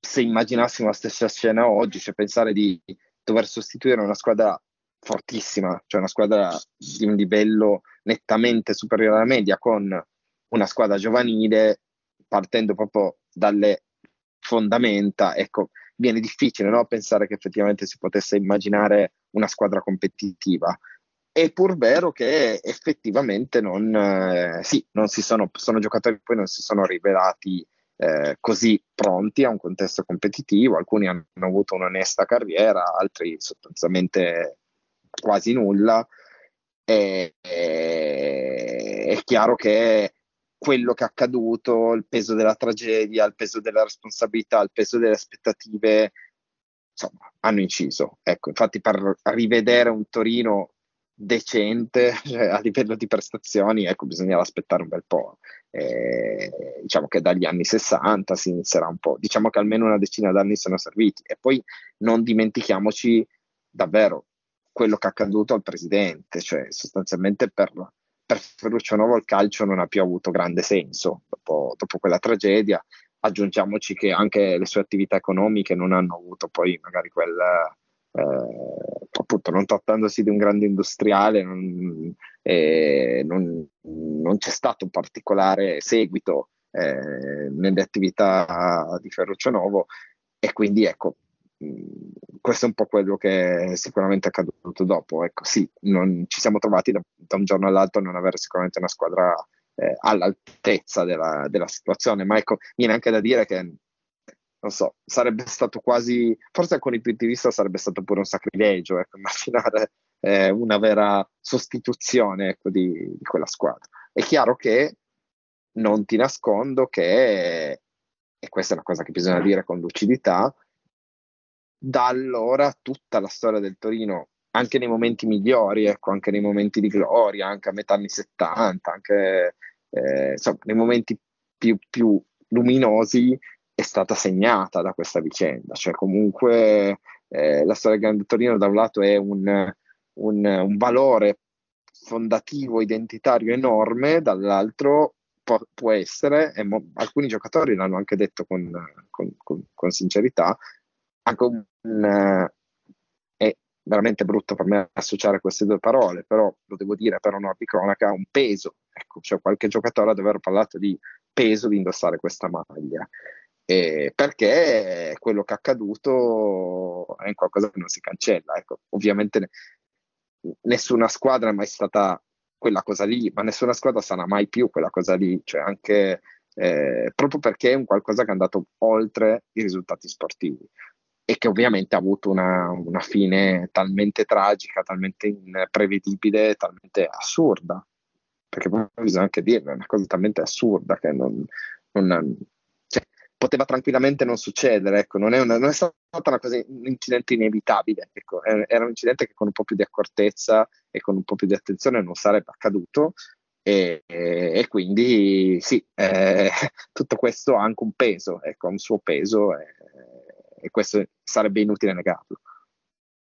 se immaginassimo la stessa scena oggi, cioè pensare di dover sostituire una squadra fortissima, cioè una squadra di un livello nettamente superiore alla media con una squadra giovanile, partendo proprio dalle fondamenta, ecco, viene difficile no? pensare che effettivamente si potesse immaginare una squadra competitiva. È pur vero che effettivamente non, eh, sì, non si sono, sono giocatori che poi non si sono rivelati eh, così pronti a un contesto competitivo, alcuni hanno avuto un'onesta carriera, altri sostanzialmente quasi nulla. E, è chiaro che quello che è accaduto, il peso della tragedia, il peso della responsabilità, il peso delle aspettative, insomma, hanno inciso. Ecco, infatti per rivedere un Torino decente cioè, a livello di prestazioni, ecco, bisognava aspettare un bel po'. Eh, diciamo che dagli anni 60 si inizierà un po', diciamo che almeno una decina d'anni sono serviti e poi non dimentichiamoci davvero quello che è accaduto al presidente, cioè sostanzialmente per, per Ferruccio Novo il calcio non ha più avuto grande senso dopo, dopo quella tragedia. Aggiungiamoci che anche le sue attività economiche non hanno avuto poi magari quel, eh, appunto non trattandosi di un grande industriale non, eh, non, non c'è stato un particolare seguito eh, nelle attività di Ferruccio Novo e quindi ecco questo è un po' quello che sicuramente è accaduto dopo ecco sì non, ci siamo trovati da, da, un giorno all'altro a non avere sicuramente una squadra eh, all'altezza della, della situazione ma ecco viene anche da dire che non so, sarebbe stato quasi, forse alcuni punti di vista sarebbe stato pure un sacrilegio, ecco, immaginare eh, una vera sostituzione ecco, di, di, quella squadra. È chiaro che non ti nascondo che, e questa è una cosa che bisogna dire con lucidità, da allora tutta la storia del Torino, anche nei momenti migliori, ecco, anche nei momenti di gloria, anche a metà anni 70, anche eh, insomma, nei momenti più, più luminosi, è stata segnata da questa vicenda. Cioè, comunque eh, la storia del Grande Torino da un lato è un, un, un valore fondativo, identitario enorme, dall'altro può, può essere, e mo- alcuni giocatori l'hanno anche detto con, con, con, con sincerità, anche un, uh, è veramente brutto per me associare queste due parole, però lo devo dire per onore di cronaca, un peso. Ecco, cioè qualche giocatore ha aver parlato di peso di indossare questa maglia eh, perché quello che è accaduto è qualcosa che non si cancella. Ecco, ovviamente nessuna squadra è mai stata quella cosa lì, ma nessuna squadra sarà mai più quella cosa lì, cioè anche eh, proprio perché è un qualcosa che è andato oltre i risultati sportivi e che ovviamente ha avuto una, una fine talmente tragica, talmente imprevedibile, talmente assurda, perché bisogna anche dirlo, è una cosa talmente assurda che non, non, poteva tranquillamente non succedere, ecco, non, è una, non è stata una cosa, un incidente inevitabile, ecco, era un incidente che con un po' più di accortezza e con un po' più di attenzione non sarebbe accaduto, e, e quindi sì, eh, tutto questo ha anche un peso, ecco, un suo peso e, e questo sarebbe inutile negarlo.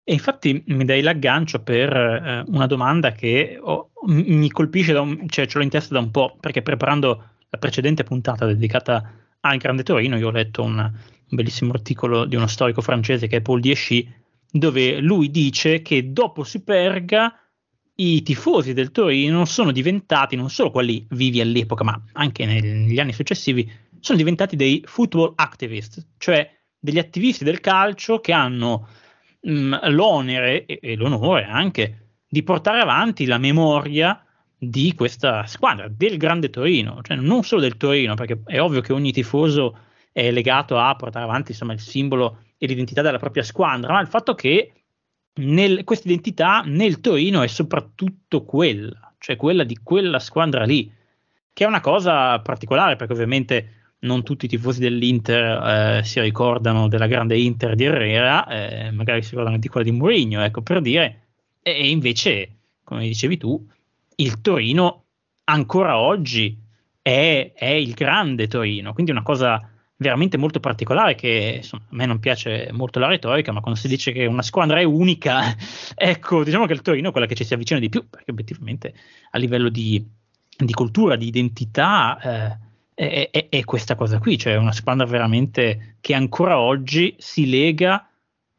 E infatti mi dai l'aggancio per eh, una domanda che ho, mi colpisce, da un, cioè ce l'ho in testa da un po', perché preparando la precedente puntata dedicata al Grande Torino, io ho letto un, un bellissimo articolo di uno storico francese che è Paul Dieschi, dove lui dice che dopo Superga i tifosi del Torino sono diventati non solo quelli vivi all'epoca, ma anche negli anni successivi, sono diventati dei football activists, cioè degli attivisti del calcio che hanno mh, mm, l'onere e, e, l'onore anche di portare avanti la memoria di questa squadra, del Grande Torino, cioè non solo del Torino, perché è ovvio che ogni tifoso è legato a portare avanti insomma, il simbolo e l'identità della propria squadra, ma il fatto che questa identità nel Torino è soprattutto quella, cioè quella di quella squadra lì, che è una cosa particolare perché ovviamente non tutti i tifosi dell'Inter eh, si ricordano della grande Inter di Herrera, eh, magari si ricordano di quella di Mourinho, ecco per dire, e, e invece, come dicevi tu, il Torino ancora oggi è, è il grande Torino, quindi una cosa veramente molto particolare che insomma, a me non piace molto la retorica, ma quando si dice che una squadra è unica, ecco, diciamo che il Torino è quella che ci si avvicina di più, perché obiettivamente a livello di, di cultura, di identità, eh, è, è, è, questa cosa qui, cioè una squadra veramente che ancora oggi si lega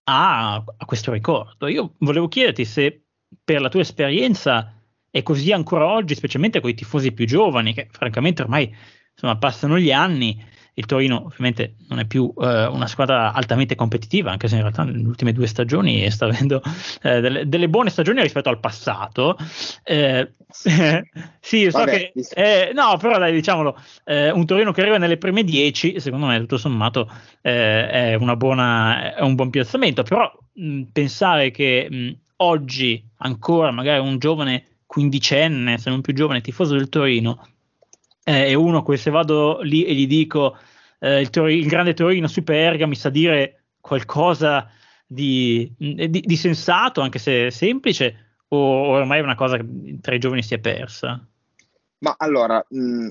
a, a questo ricordo. Io volevo chiederti se per la tua esperienza è così ancora oggi, specialmente con i tifosi più giovani, che francamente ormai insomma, passano gli anni il Torino ovviamente non è più eh, una squadra altamente competitiva, anche se in realtà nelle ultime due stagioni sta avendo eh, delle, delle, buone stagioni rispetto al passato. Eh, sì, so Vabbè, che eh, no, però dai, diciamolo, eh, un Torino che arriva nelle prime 10, secondo me, tutto sommato, eh, è, buona, è, un buon piazzamento. Però mh, pensare che mh, oggi ancora magari un giovane quindicenne, se non più giovane, tifoso del Torino, eh, e uno che se vado lì e gli dico eh, il, Tor- il, grande Torino su Perga mi sa dire qualcosa di, di, di sensato, anche se semplice, o, ormai è una cosa che tra i giovani si è persa? Ma allora, mh,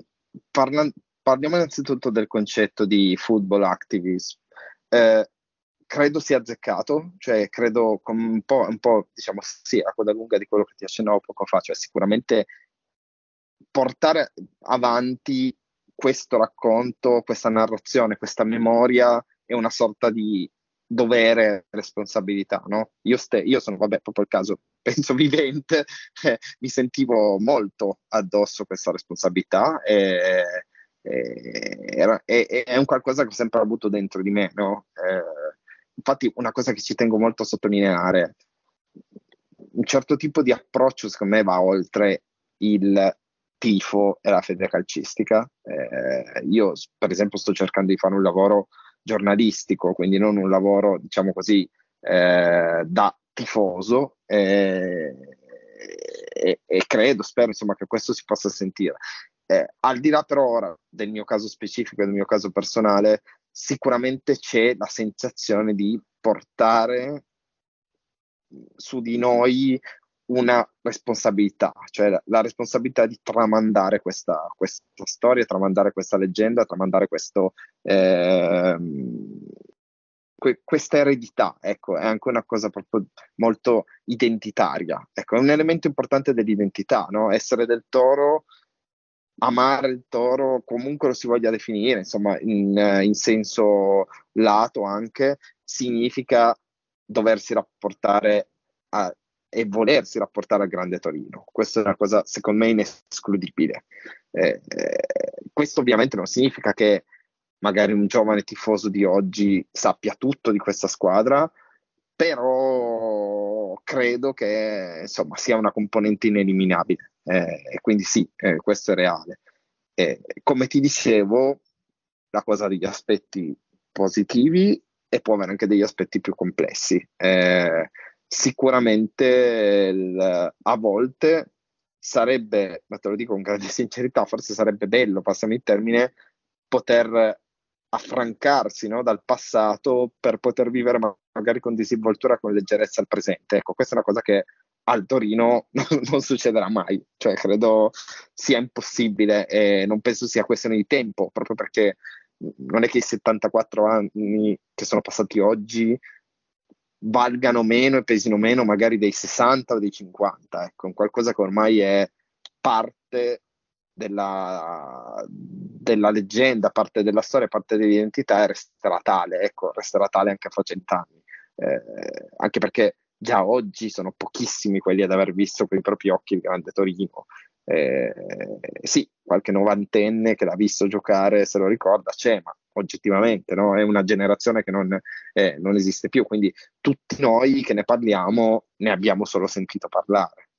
parla- parliamo innanzitutto del concetto di football activism. Eh, credo sia azzeccato, cioè credo un po', un po' diciamo, sì, a coda lunga di quello che ti accennavo poco fa, cioè sicuramente portare avanti questo racconto, questa narrazione, questa memoria è una sorta di dovere, responsabilità, no? Io, ste- io sono, vabbè, proprio il caso, penso vivente, eh, mi sentivo molto addosso questa responsabilità e, e, era, e, è un qualcosa che ho sempre avuto dentro di me, no? Eh, infatti una cosa che ci tengo molto a sottolineare, un certo tipo di approccio secondo me va oltre il tifo e la fede calcistica. Eh, io, per esempio, sto cercando di fare un lavoro giornalistico, quindi non un lavoro, diciamo così, eh, da tifoso. Eh, e, e, credo, spero insomma che questo si possa sentire. Eh, al di là però ora del mio caso specifico, del mio caso personale, sicuramente c'è la sensazione di portare su di noi una responsabilità, cioè la, la responsabilità di tramandare questa, questa, storia, tramandare questa leggenda, tramandare questo, eh, que, questa eredità, ecco, è anche una cosa proprio molto identitaria, ecco, è un elemento importante dell'identità, no? Essere del toro, amare il toro, comunque lo si voglia definire, insomma, in, in senso lato anche, significa doversi rapportare a, e volersi rapportare al Grande Torino. Questa è una cosa, secondo me, inescludibile. Eh, eh, questo ovviamente non significa che magari un giovane tifoso di oggi sappia tutto di questa squadra, però credo che insomma, sia una componente ineliminabile. Eh, e quindi sì, eh, questo è reale. come ti dicevo, la cosa degli aspetti positivi e può avere anche degli aspetti più complessi. Eh, sicuramente il, a volte sarebbe, ma te lo dico con grande sincerità, forse sarebbe bello, passami il termine, poter affrancarsi no, dal passato per poter vivere magari con disinvoltura, con leggerezza il presente. Ecco, questa è una cosa che al Torino non, non, succederà mai, cioè credo sia impossibile e non penso sia questione di tempo, proprio perché non è che i 74 anni che sono passati oggi valgano meno e pesino meno magari dei 60 o dei 50, ecco, qualcosa che ormai è parte della, della leggenda, parte della storia, parte dell'identità e resterà tale, ecco, resterà tale anche fra cent'anni, eh, anche perché già oggi sono pochissimi quelli ad aver visto con i propri occhi il grande Torino. Eh, sì, qualche novantenne che l'ha visto giocare se lo ricorda c'è, ma oggettivamente no? è una generazione che non, eh, non esiste più, quindi tutti noi che ne parliamo ne abbiamo solo sentito parlare.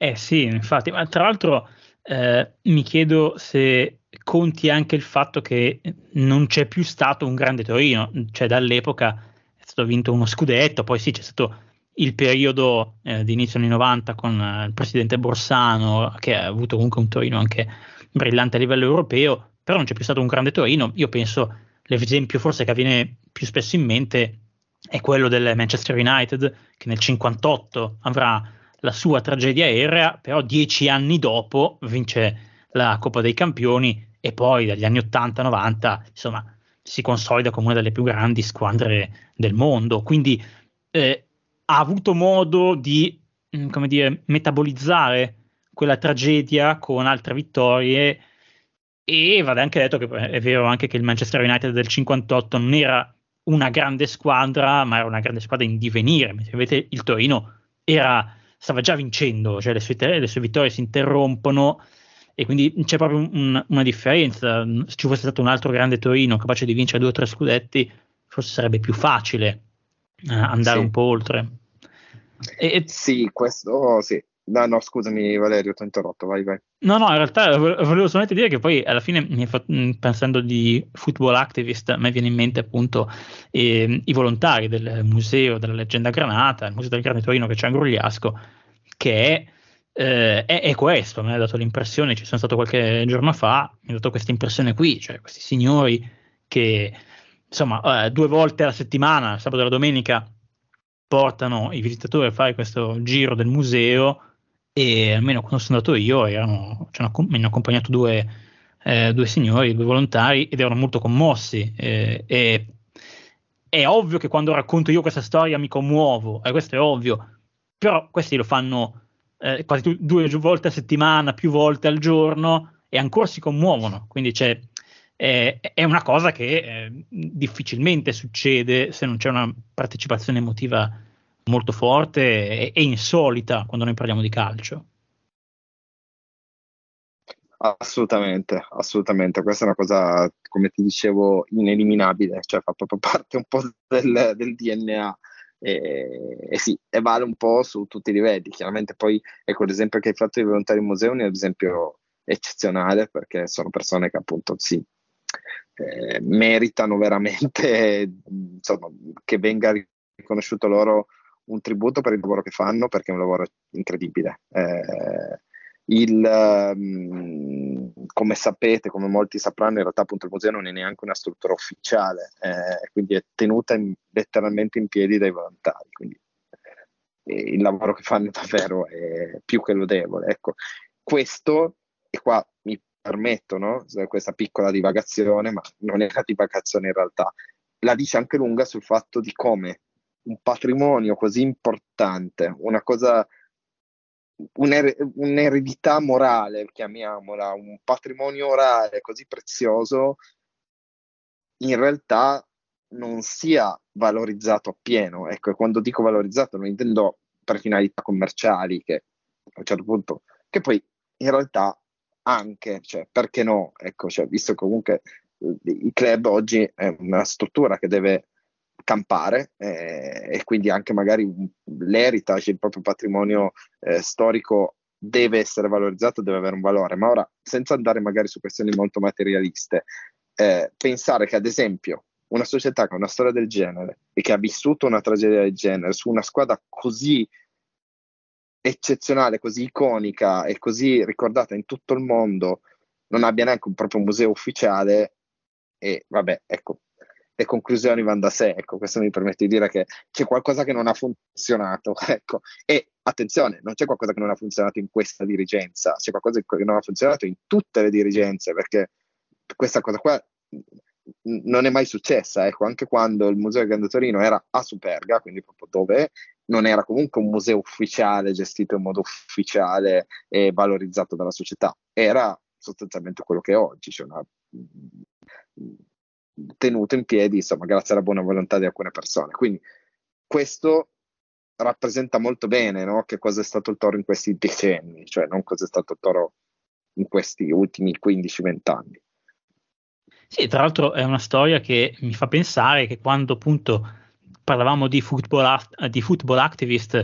Eh sì, infatti, ma tra l'altro eh, mi chiedo se conti anche il fatto che non c'è più stato un grande Torino, cioè dall'epoca è stato vinto uno scudetto, poi sì c'è stato il periodo eh, di inizio anni 90 con eh, il presidente Borsano che ha avuto comunque un Torino anche brillante a livello europeo, però non c'è più stato un grande Torino, io penso l'esempio forse che viene più spesso in mente è quello del Manchester United che nel 58 avrà la sua tragedia aerea, però dieci anni dopo vince la Coppa dei Campioni e poi dagli anni 80-90 insomma si consolida come una delle più grandi squadre del mondo. Quindi eh, ha avuto modo di mm, come dire, metabolizzare quella tragedia con altre vittorie e vada anche detto che è vero anche che il Manchester United del 58 non era una grande squadra, ma era una grande squadra in divenire, mentre invece il Torino era stava già vincendo, cioè le sue, le sue vittorie si interrompono e quindi c'è proprio un, una differenza. Se ci fosse stato un altro grande Torino capace di vincere due o tre scudetti, forse sarebbe più facile eh, andare sì. un po' oltre. E, sì, questo sì. No, no, scusami Valerio, ti ho interrotto, vai, vai. No, no, in realtà volevo solamente dire che poi alla fine, mm, pensando di football activist, a me viene in mente appunto eh, i volontari del museo della leggenda granata, il museo del Grande Torino che c'è a Grugliasco, che è, eh, è, è, questo, mi ha dato l'impressione, ci sono stato qualche giorno fa, mi ha dato questa impressione qui, cioè questi signori che insomma eh, due volte alla settimana, sabato e la domenica, portano i visitatori a fare questo giro del museo e almeno quando sono andato io erano, cioè, mi hanno accompagnato due, eh, due, signori, due volontari ed erano molto commossi eh, e è ovvio che quando racconto io questa storia mi commuovo, e questo è ovvio, però questi lo fanno eh, quasi due volte a settimana, più volte al giorno e ancora si commuovono, quindi c'è, è una cosa che eh, difficilmente succede se non c'è una partecipazione emotiva molto forte e, e insolita quando noi parliamo di calcio. Assolutamente, assolutamente. Questa è una cosa, come ti dicevo, ineliminabile, cioè fa proprio parte un po' del, del DNA. E, e, sì, e vale un po' su tutti i livelli. Chiaramente poi, ecco, l'esempio che hai fatto dei volontari in museo è un esempio eccezionale perché sono persone che appunto sì, eh, meritano veramente insomma, che venga riconosciuto loro un tributo per il lavoro che fanno perché è un lavoro incredibile. Eh, il, um, come sapete, come molti sapranno, in realtà appunto il museo non è neanche una struttura ufficiale, eh, quindi è tenuta in, letteralmente in piedi dai volontari. Quindi eh, il lavoro che fanno davvero è più che lodevole. Ecco, questo, e qua mi permetto no? questa piccola divagazione, ma non è una divagazione in realtà, la dice anche lunga sul fatto di come un patrimonio così importante, una cosa, un'er- un'eredità morale, chiamiamola, un patrimonio orale così prezioso, in realtà non sia valorizzato appieno. Ecco, quando dico valorizzato non intendo per finalità commerciali, che a un certo punto, che poi in realtà anche, cioè, perché no? Ecco, cioè, visto comunque eh, il club oggi è una struttura che deve campare eh, e quindi anche magari l'heritage, il proprio patrimonio eh, storico deve essere valorizzato, deve avere un valore. Ma ora, senza andare magari su questioni molto materialiste, eh, pensare che ad esempio una società che ha una storia del genere e che ha vissuto una tragedia del genere su una squadra così eccezionale, così iconica e così ricordata in tutto il mondo, non abbia neanche un proprio museo ufficiale e vabbè, ecco, le conclusioni vanno da sé, ecco, questo mi permette di dire che c'è qualcosa che non ha funzionato, ecco. E attenzione, non c'è qualcosa che non ha funzionato in questa dirigenza, c'è qualcosa che non ha funzionato in tutte le dirigenze, perché questa cosa qua non è mai successa, ecco, anche quando il Museo del Grande Torino era a Superga, quindi proprio dove non era comunque un museo ufficiale, gestito in modo ufficiale e valorizzato dalla società, era sostanzialmente quello che è oggi, cioè una tenuto in piedi, insomma, grazie alla buona volontà di alcune persone. Quindi questo rappresenta molto bene no? che cosa è stato il toro in questi decenni, cioè non cosa è stato il toro in questi ultimi 15-20 anni. Sì, tra l'altro è una storia che mi fa pensare che quando appunto parlavamo di football, di football activist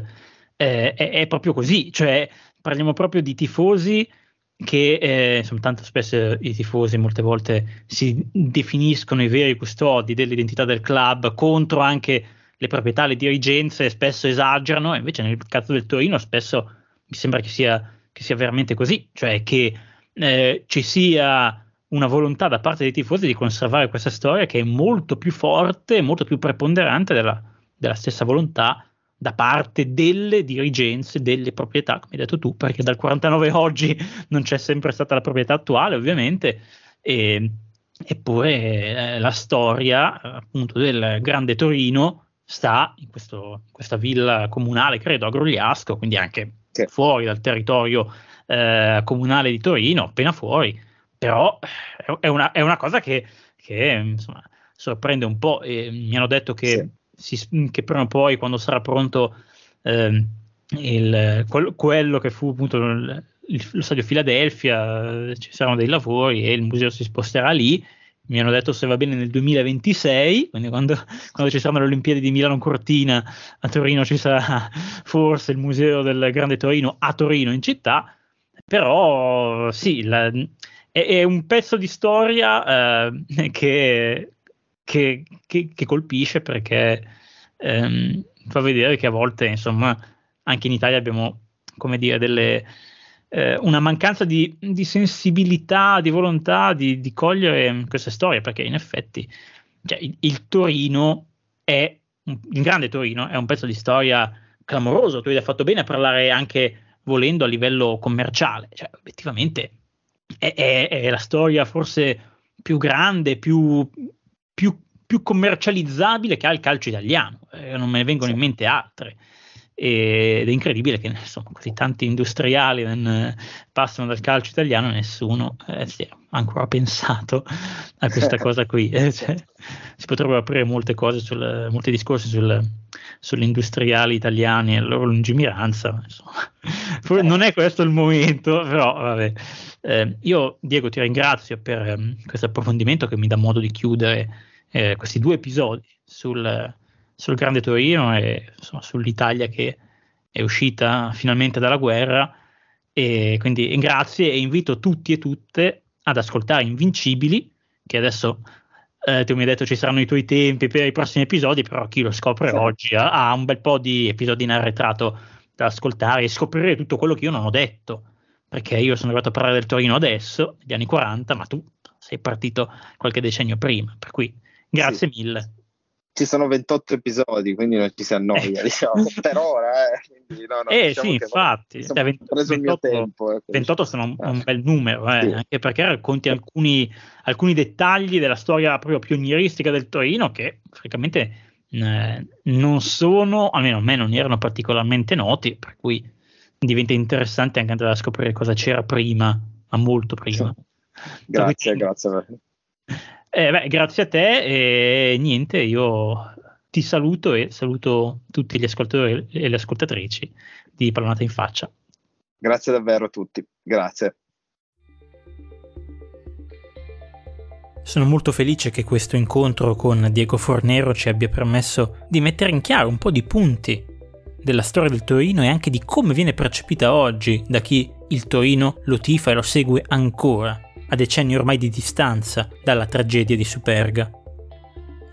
eh, è, è, proprio così, cioè parliamo proprio di tifosi che eh, insomma, tanto spesso i tifosi molte volte si definiscono i veri custodi dell'identità del club contro anche le proprietà, le dirigenze, spesso esagerano, invece nel caso del Torino spesso mi sembra che sia, che sia veramente così, cioè che eh, ci sia una volontà da parte dei tifosi di conservare questa storia che è molto più forte, molto più preponderante della, della stessa volontà da parte delle dirigenze, delle proprietà, come hai detto tu, perché dal 49 oggi non c'è sempre stata la proprietà attuale, ovviamente, e, eppure eh, la storia appunto del Grande Torino sta in, questo, in questa villa comunale, credo, a Grogliasco, quindi anche sì. fuori dal territorio eh, comunale di Torino, appena fuori, però è una, è una cosa che, che insomma, sorprende un po'. E mi hanno detto che sì si, che prima o poi, quando sarà pronto eh, il, quello che fu appunto il, lo stadio Philadelphia, ci saranno dei lavori e il museo si sposterà lì. Mi hanno detto se va bene nel 2026, quindi quando, quando ci saranno le Olimpiadi di Milano Cortina a Torino ci sarà forse il museo del Grande Torino a Torino in città, però sì, la, è, è, un pezzo di storia eh, che che, che, che colpisce perché ehm, fa vedere che a volte, insomma, anche in Italia abbiamo, come dire, delle, eh, una mancanza di, di, sensibilità, di volontà di, di, cogliere queste storie, perché in effetti cioè, il, il, Torino è, il grande Torino è un pezzo di storia clamoroso, tu hai fatto bene a parlare anche volendo a livello commerciale, cioè obiettivamente è, è, è la storia forse più grande, più, più, più commercializzabile che ha il calcio italiano, eh, non me ne vengono in mente altre. Ed è incredibile che insomma, così tanti industriali non, passano dal calcio italiano e nessuno eh, si è ancora pensato a questa cosa qui. Eh, cioè, si potrebbero aprire molte cose, sul, molti discorsi sul, sugli industriali italiani e la loro lungimiranza. Insomma. Non è questo il momento, però vabbè. Eh, io, Diego, ti ringrazio per um, questo approfondimento che mi dà modo di chiudere eh, questi due episodi sul, sul Grande Torino e insomma, sull'Italia che è uscita finalmente dalla guerra. E quindi grazie e invito tutti e tutte ad ascoltare Invincibili, che adesso eh, tu mi hai detto ci saranno i tuoi tempi per i prossimi episodi, però chi lo scopre sì. oggi ha, ha, un bel po' di episodi in arretrato da ascoltare e scoprire tutto quello che io non ho detto perché io sono arrivato a parlare del Torino adesso, negli anni 40, ma tu sei partito qualche decennio prima, per cui grazie sì. mille. Ci sono 28 episodi, quindi non ci si annoia, diciamo, per ora. Eh, quindi, no, no, eh diciamo sì, infatti, cioè, 20, 28, tempo, eh, 28 sono un, un, bel numero, eh, sì. anche perché racconti alcuni, alcuni, dettagli della storia proprio pionieristica del Torino che francamente eh, non sono, almeno a me non erano particolarmente noti, per cui diventa interessante anche andare a scoprire cosa c'era prima, ma molto prima. Grazie, Quindi, grazie. Eh, beh, grazie a te e niente, io ti saluto e saluto tutti gli ascoltatori e le ascoltatrici di Pallonata in Faccia. Grazie davvero a tutti, grazie. Sono molto felice che questo incontro con Diego Fornero ci abbia permesso di mettere in chiaro un po' di punti della storia del Torino e anche di come viene percepita oggi da chi il Torino lo tifa e lo segue ancora, a decenni ormai di distanza dalla tragedia di Superga.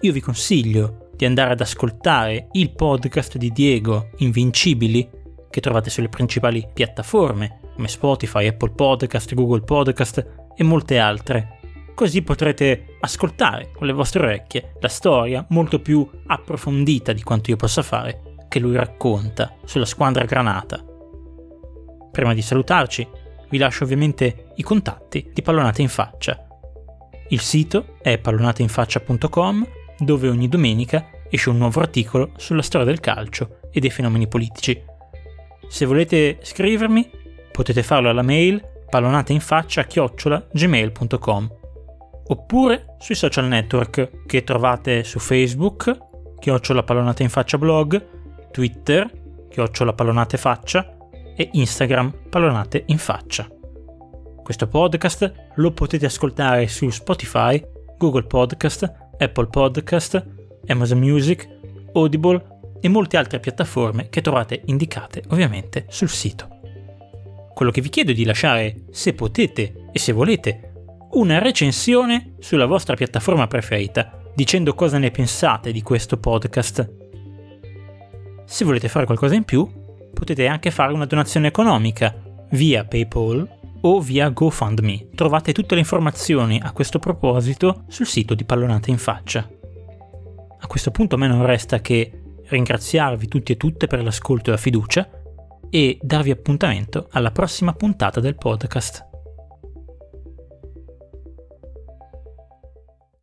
Io vi consiglio di andare ad ascoltare il podcast di Diego Invincibili, che trovate sulle principali piattaforme come Spotify, Apple Podcast, Google Podcast e molte altre. così potrete ascoltare con le vostre orecchie la storia molto più approfondita di quanto io possa fare che lui racconta sulla squadra granata. Prima di salutarci, vi lascio ovviamente i contatti di Pallonate in Faccia. Il sito è pallonateinfaccia.com dove ogni domenica esce un nuovo articolo sulla storia del calcio e dei fenomeni politici. Se volete scrivermi, potete farlo alla mail pallonateinfaccia-gmail.com oppure sui social network che trovate su Facebook, chiocciola pallonate in faccia blog, Twitter, chiocciola pallonate faccia e Instagram pallonate in faccia. Questo podcast lo potete ascoltare su Spotify, Google Podcast, Apple Podcast, Amazon Music, Audible e molte altre piattaforme che trovate indicate ovviamente sul sito. Quello che vi chiedo è di lasciare, se potete e se volete, una recensione sulla vostra piattaforma preferita, dicendo cosa ne pensate di questo podcast. Se volete fare qualcosa in più, potete anche fare una donazione economica via PayPal o via GoFundMe. Trovate tutte le informazioni a questo proposito sul sito di Pallonate in Faccia. A questo punto a me non resta che ringraziarvi tutti e tutte per l'ascolto e la fiducia e darvi appuntamento alla prossima puntata del podcast.